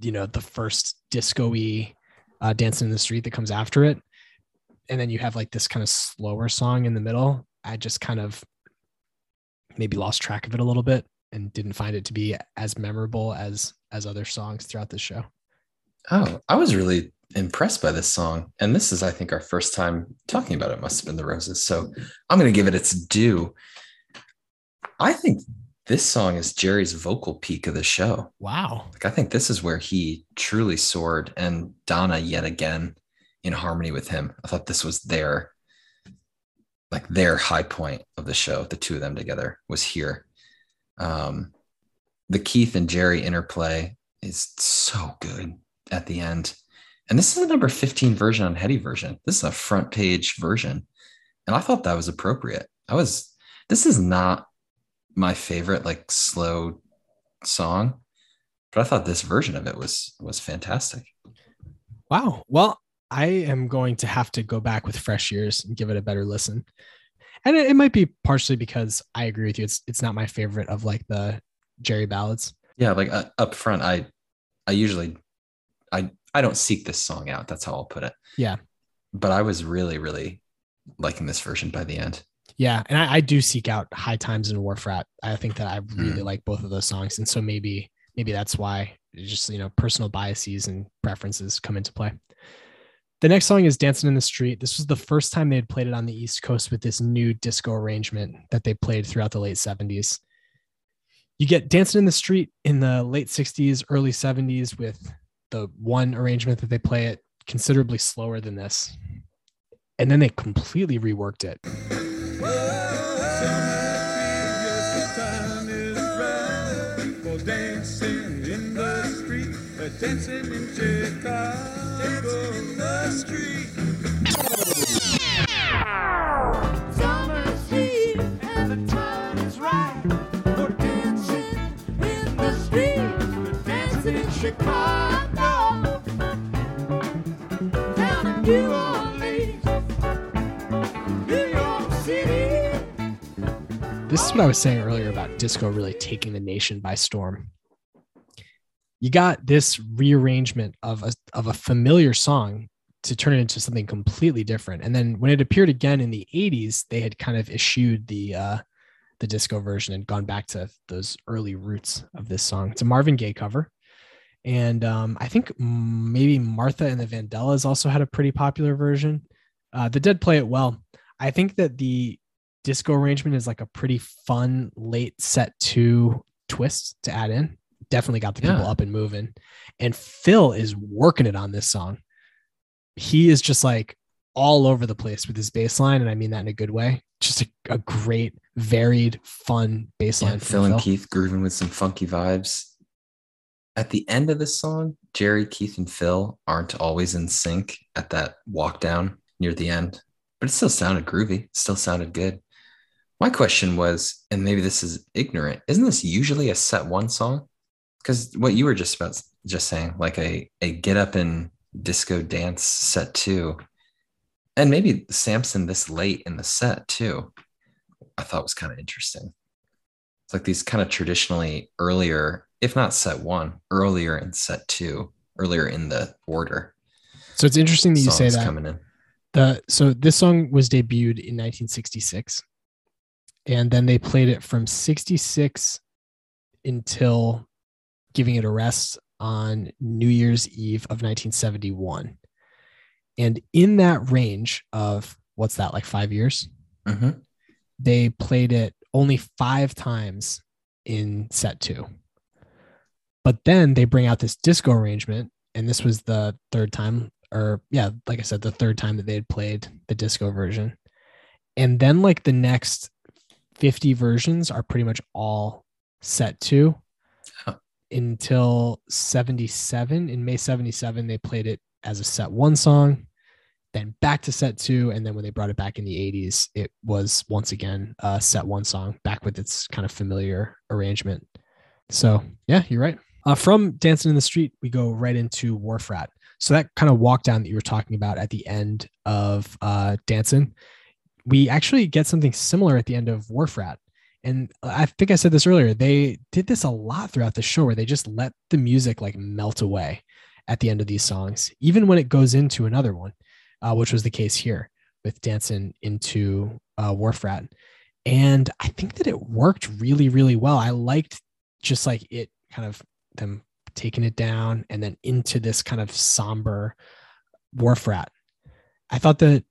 you know the first disco-y uh, dancing in the street that comes after it and then you have like this kind of slower song in the middle i just kind of maybe lost track of it a little bit and didn't find it to be as memorable as as other songs throughout the show Oh, I was really impressed by this song. And this is, I think, our first time talking about it. Must have been the roses. So I'm going to give it its due. I think this song is Jerry's vocal peak of the show. wow Like, I think this is where he truly soared, and Donna yet again in harmony with him. I thought this was their, like, their high point of the show. The two of them together was here. Um, the Keith and Jerry interplay is so good at the end. And this is the number 15 version on Heady version. This is a front page version. And I thought that was appropriate. I was, this is not my favorite, like, slow song but I thought this version of it was was fantastic. Wow. Well, I am going to have to go back with fresh ears and give it a better listen. And it, it might be partially because I agree with you. It's it's not my favorite of like the Jerry ballads. Yeah, like uh, up front, I I usually I I don't seek this song out. That's how I'll put it. Yeah. But I was really really liking this version by the end. Yeah, and I, I do seek out High Times and Wharf Rat. I think that I really Mm. like both of those songs, and so maybe maybe that's why just you know personal biases and preferences come into play. The next song is Dancing in the Street. This was the first time they had played it on the East Coast with this new disco arrangement that they played throughout the late 70s. You get Dancing in the Street in the late 60s, early 70s with the one arrangement that they play it considerably slower than this. And then they completely reworked it. dancing in Chicago, in the street. This is what I was saying earlier about disco really taking the nation by storm. You got this rearrangement of a, of a familiar song to turn it into something completely different. And then when it appeared again in the 80s, they had kind of eschewed the uh, the disco version and gone back to those early roots of this song. It's a Marvin Gaye cover. And um, I think maybe Martha and the Vandellas also had a pretty popular version. Uh, the Dead play it well. I think that the disco arrangement is like a pretty fun late set two twist to add in. Definitely got the people Yeah. up and moving. And Phil is working it on this song. He is just like all over the place with his bass line, and I mean that in a good way. Just a, a great, varied, fun bass line. Yeah, Phil and Keith grooving with some funky vibes. At the end of the song, Jerry, Keith, and Phil aren't always in sync at that walk down near the end, but it still sounded groovy. Still sounded good. My question was, and maybe this is ignorant, isn't this usually a set one song? Because what you were just about just saying, like a a get up and disco dance set two, and maybe Samson this late in the set too. I thought was kind of interesting. It's like these kind of traditionally earlier, if not set one, earlier in set two, earlier in the order. So it's interesting that you say that. coming in. The so this song was debuted in 1966, and then they played it from 66 until giving it a rest on New Year's Eve of 1971. And in that range of what's that like five years, Mhm. they played it only five times in set two. But then they bring out this disco arrangement, and this was the third time, or yeah, like I said, the third time that they had played the disco version. And then like the next 50 versions are pretty much all set two. Until 77. In May 77, they played it as a set one song, then back to set two. And then when they brought it back in the 80s, it was once again a set one song, back with its kind of familiar arrangement. So, yeah, you're right. Uh, from Dancing in the Street, we go right into Wharf Rat. So, that kind of walk down that you were talking about at the end of uh, Dancing, we actually get something similar at the end of Wharf Rat. And I think I said this earlier. They did this a lot throughout the show where they just let the music like melt away at the end of these songs, even when it goes into another one, uh, which was the case here with Dancing into uh, Wharf Rat. And I think that it worked really, really well. I liked just like it kind of them taking it down and then into this kind of somber Wharf Rat. I thought that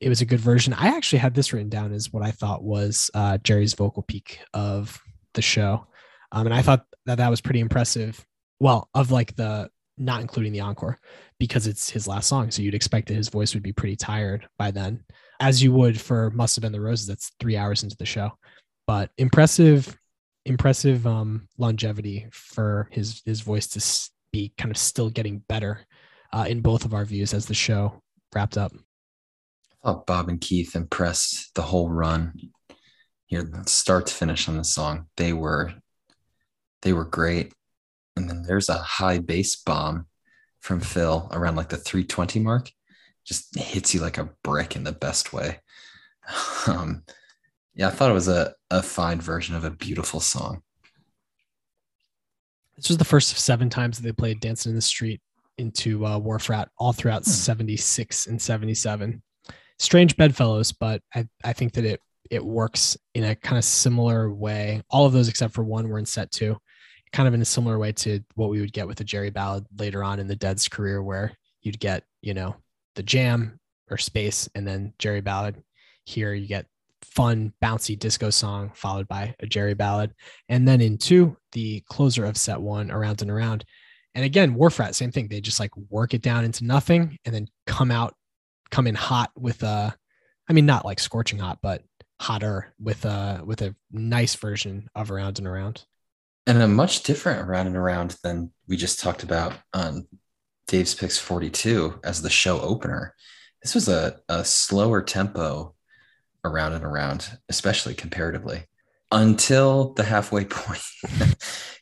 it was a good version. I actually had this written down as what I thought was uh, Jerry's vocal peak of the show, um, and I thought that that was pretty impressive. Well, of like the not including the encore because it's his last song, so you'd expect that his voice would be pretty tired by then, as you would for "Must Have Been the Roses." That's three hours into the show, but impressive, impressive um, longevity for his his voice to be kind of still getting better uh, in both of our views as the show wrapped up. Thought Bob and Keith impressed the whole run here, start to finish on the song. They were they were great. And then there's a high bass bomb from Phil around like the 320 mark. Just hits you like a brick in the best way. Um, yeah, I thought it was a, a fine version of a beautiful song. This was the first of seven times that they played Dancing in the Street into uh, Wharf Rat all throughout Hmm. 76 and 77. Strange bedfellows, but I, I think that it it works in a kind of similar way. All of those except for one were in set two, kind of in a similar way to what we would get with a Jerry Ballad later on in the Dead's career, where you'd get, you know, the jam or space and then Jerry Ballad. Here you get fun, bouncy disco song followed by a Jerry Ballad. And then in two, the closer of set one, Around and Around. And again, Wharf Rat, same thing. They just like work it down into nothing and then come out, come in hot with a, I mean, not like scorching hot, but hotter with a with a nice version of Around and Around. and a much different around and around than we just talked about on Dave's Picks 42 as the show opener. This was a, a slower tempo around and around, especially comparatively, until the halfway point.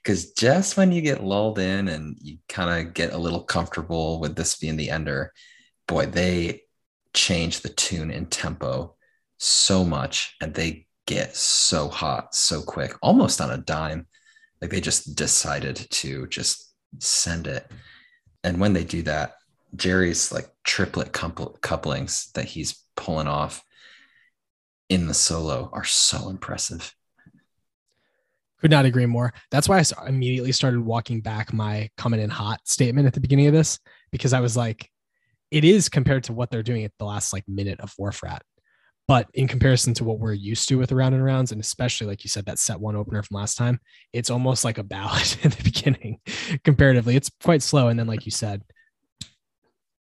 Because just when you get lulled in and you kind of get a little comfortable with this being the ender, boy, they change the tune and tempo so much and they get so hot so quick, almost on a dime. Like they just decided to just send it. And when they do that, Jerry's like triplet couplings that he's pulling off in the solo are so impressive. Could not agree more. That's why I immediately started walking back my coming in hot statement at the beginning of this because I was like, it is compared to what they're doing at the last like minute of Wharf Rat. But in comparison to what we're used to with around and rounds, and especially like you said, that set one opener from last time, it's almost like a ballad in the beginning comparatively. It's quite slow. And then, like you said,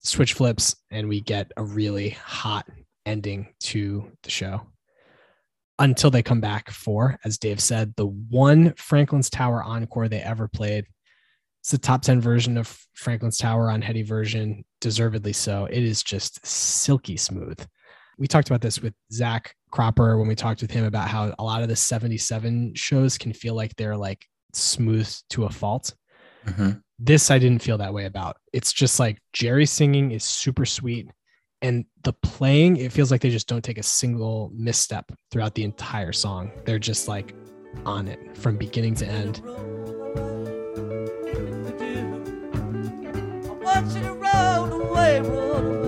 switch flips, and we get a really hot ending to the show until they come back for, as Dave said, the one Franklin's Tower encore they ever played. It's the top 10 version of Franklin's Tower on Heady version, deservedly so. It is just silky smooth. We talked about this with Zach Cropper when we talked with him about how a lot of the 77 shows can feel like they're like smooth to a fault. Mm-hmm. This I didn't feel that way about. It's just like Jerry singing is super sweet and the playing it feels like they just don't take a single misstep throughout the entire song they're just like on it from beginning to end Lord.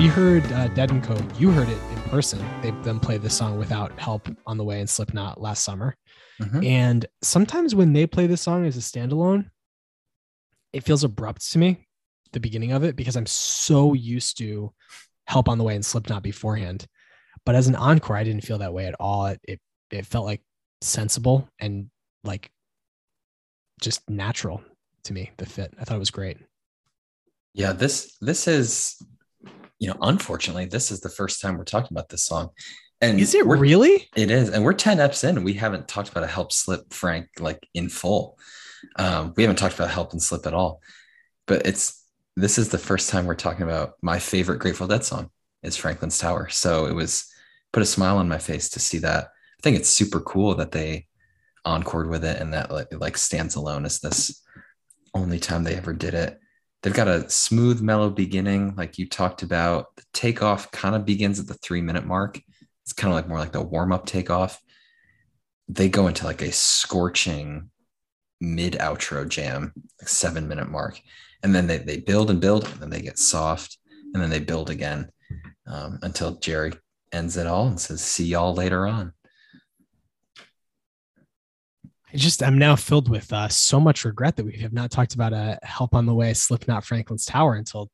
We heard uh, Dead and Co. You heard it in person. They then played this song without help on the way in Slipknot last summer. Mm-hmm. And sometimes when they play this song as a standalone, it feels abrupt to me, the beginning of it, because I'm so used to help on the way and Slipknot beforehand. But as an encore, I didn't feel that way at all. It it, it felt like sensible and like just natural to me. The fit. I thought it was great. Yeah, this this is you know, unfortunately, this is the first time we're talking about this song. And is it really? It is. And we're 10 eps in. We haven't talked about a help slip, Frank, like in full. Um, we haven't talked about help and slip at all. But it's this is the first time we're talking about my favorite Grateful Dead song is Franklin's Tower. So it was put a smile on my face to see that. I think it's super cool that they encored with it and that like, like stands alone as this only time they ever did it they've got a smooth, mellow beginning, like you talked about. The takeoff kind of begins at the three minute mark. It's kind of like more like the warm up takeoff. They go into like a scorching mid outro jam, like seven minute mark. And then they, they build and build, and then they get soft, and then they build again um, until Jerry ends it all and says, See y'all later on. I just I'm now filled with uh, so much regret that we have not talked about a help on the way Slipknot Franklin's Tower until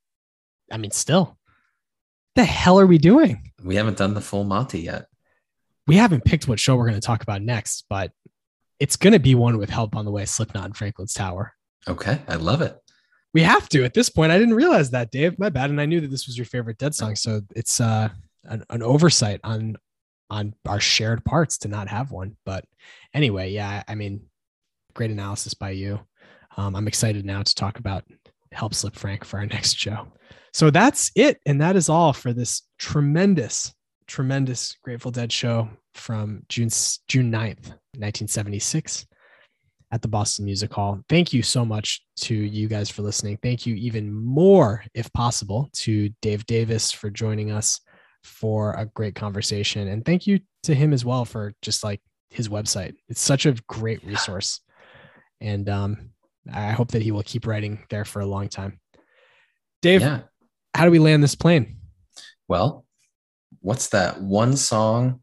I mean still the hell are we doing? We haven't done the full Monty yet. We haven't picked what show we're going to talk about next, but it's going to be one with help on the way Slipknot and Franklin's Tower. Okay, I love it. We have to at this point. I didn't realize that, Dave. My bad. And I knew that this was your favorite Dead song, so it's uh, an, an oversight on on our shared parts to not have one. But anyway, yeah, I mean, great analysis by you. Um, I'm excited now to talk about Help Slip Frank for our next show. So that's it. And that is all for this tremendous, tremendous Grateful Dead show from June, June 9th, 1976 at the Boston Music Hall. Thank you so much to you guys for listening. Thank you even more, if possible, to Dave Davis for joining us for a great conversation. And thank you to him as well for just like his website. It's such a great resource. And um, I hope that he will keep writing there for a long time. Dave, yeah. how do we land this plane? Well, what's that one song?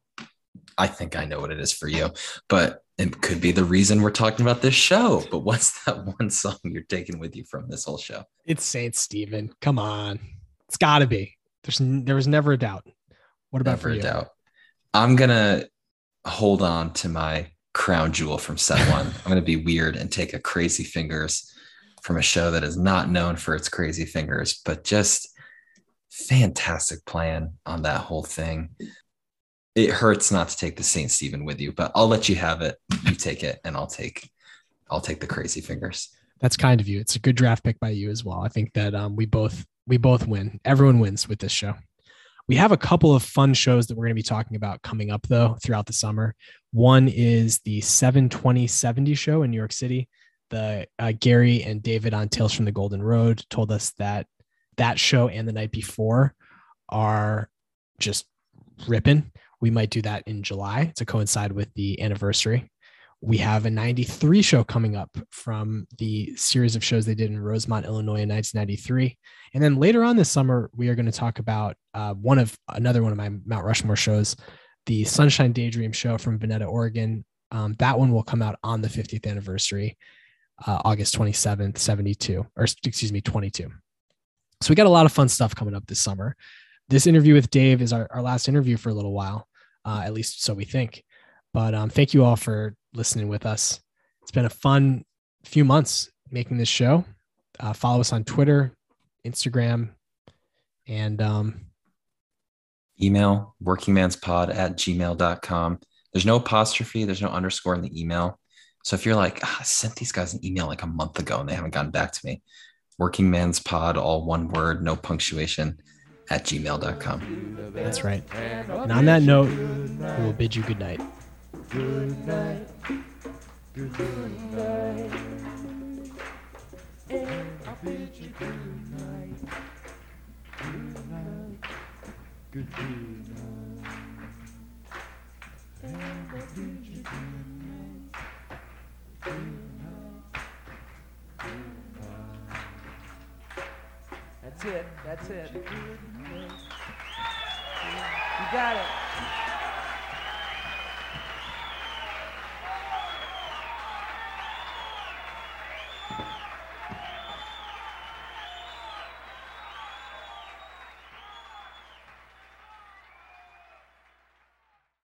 I think I know what it is for you, but it could be the reason we're talking about this show. But what's that one song you're taking with you from this whole show? It's Saint Stephen. Come on. It's got to be. There's there was never a doubt. What about never for you? doubt. I'm gonna hold on to my crown jewel from set one. I'm gonna be weird and take a crazy fingers from a show that is not known for its crazy fingers, but just fantastic plan on that whole thing. it hurts not to take the Saint Stephen with you, but I'll let you have it. You take it, and I'll take I'll take the crazy fingers. That's kind of you. It's a good draft pick by you as well. I think that um, we both we both win. Everyone wins with this show. We have a couple of fun shows that we're going to be talking about coming up though throughout the summer. One is the 72070 show in New York City. The uh, Gary and David on Tales from the Golden Road told us that that show and the night before are just ripping. We might do that in July to coincide with the anniversary. We have a 93 show coming up from the series of shows they did in Rosemont, Illinois in 1993. And then later on this summer, we are going to talk about uh, one of another one of my Mount Rushmore shows, the Sunshine Daydream show from Veneta, Oregon. Um, that one will come out on the 50th anniversary, uh, August 27th, 72, or excuse me, 22. So we got a lot of fun stuff coming up this summer. This interview with Dave is our, our last interview for a little while, uh, at least so we think. But um, thank you all for listening with us. It's been a fun few months making this show. Uh, follow us on Twitter, Instagram, and um, email workingmanspod at gmail.com. There's no apostrophe, there's no underscore in the email. So if you're like, ah, I sent these guys an email like a month ago and they haven't gotten back to me, workingmanspod, all one word, no punctuation at gmail.com. That's right. And on that note, we will bid you good night. Good night. Good night. And I bid you good night. Good night. Good night. And I bid you good night. Good night. Good night. That's it. That's it. You got it.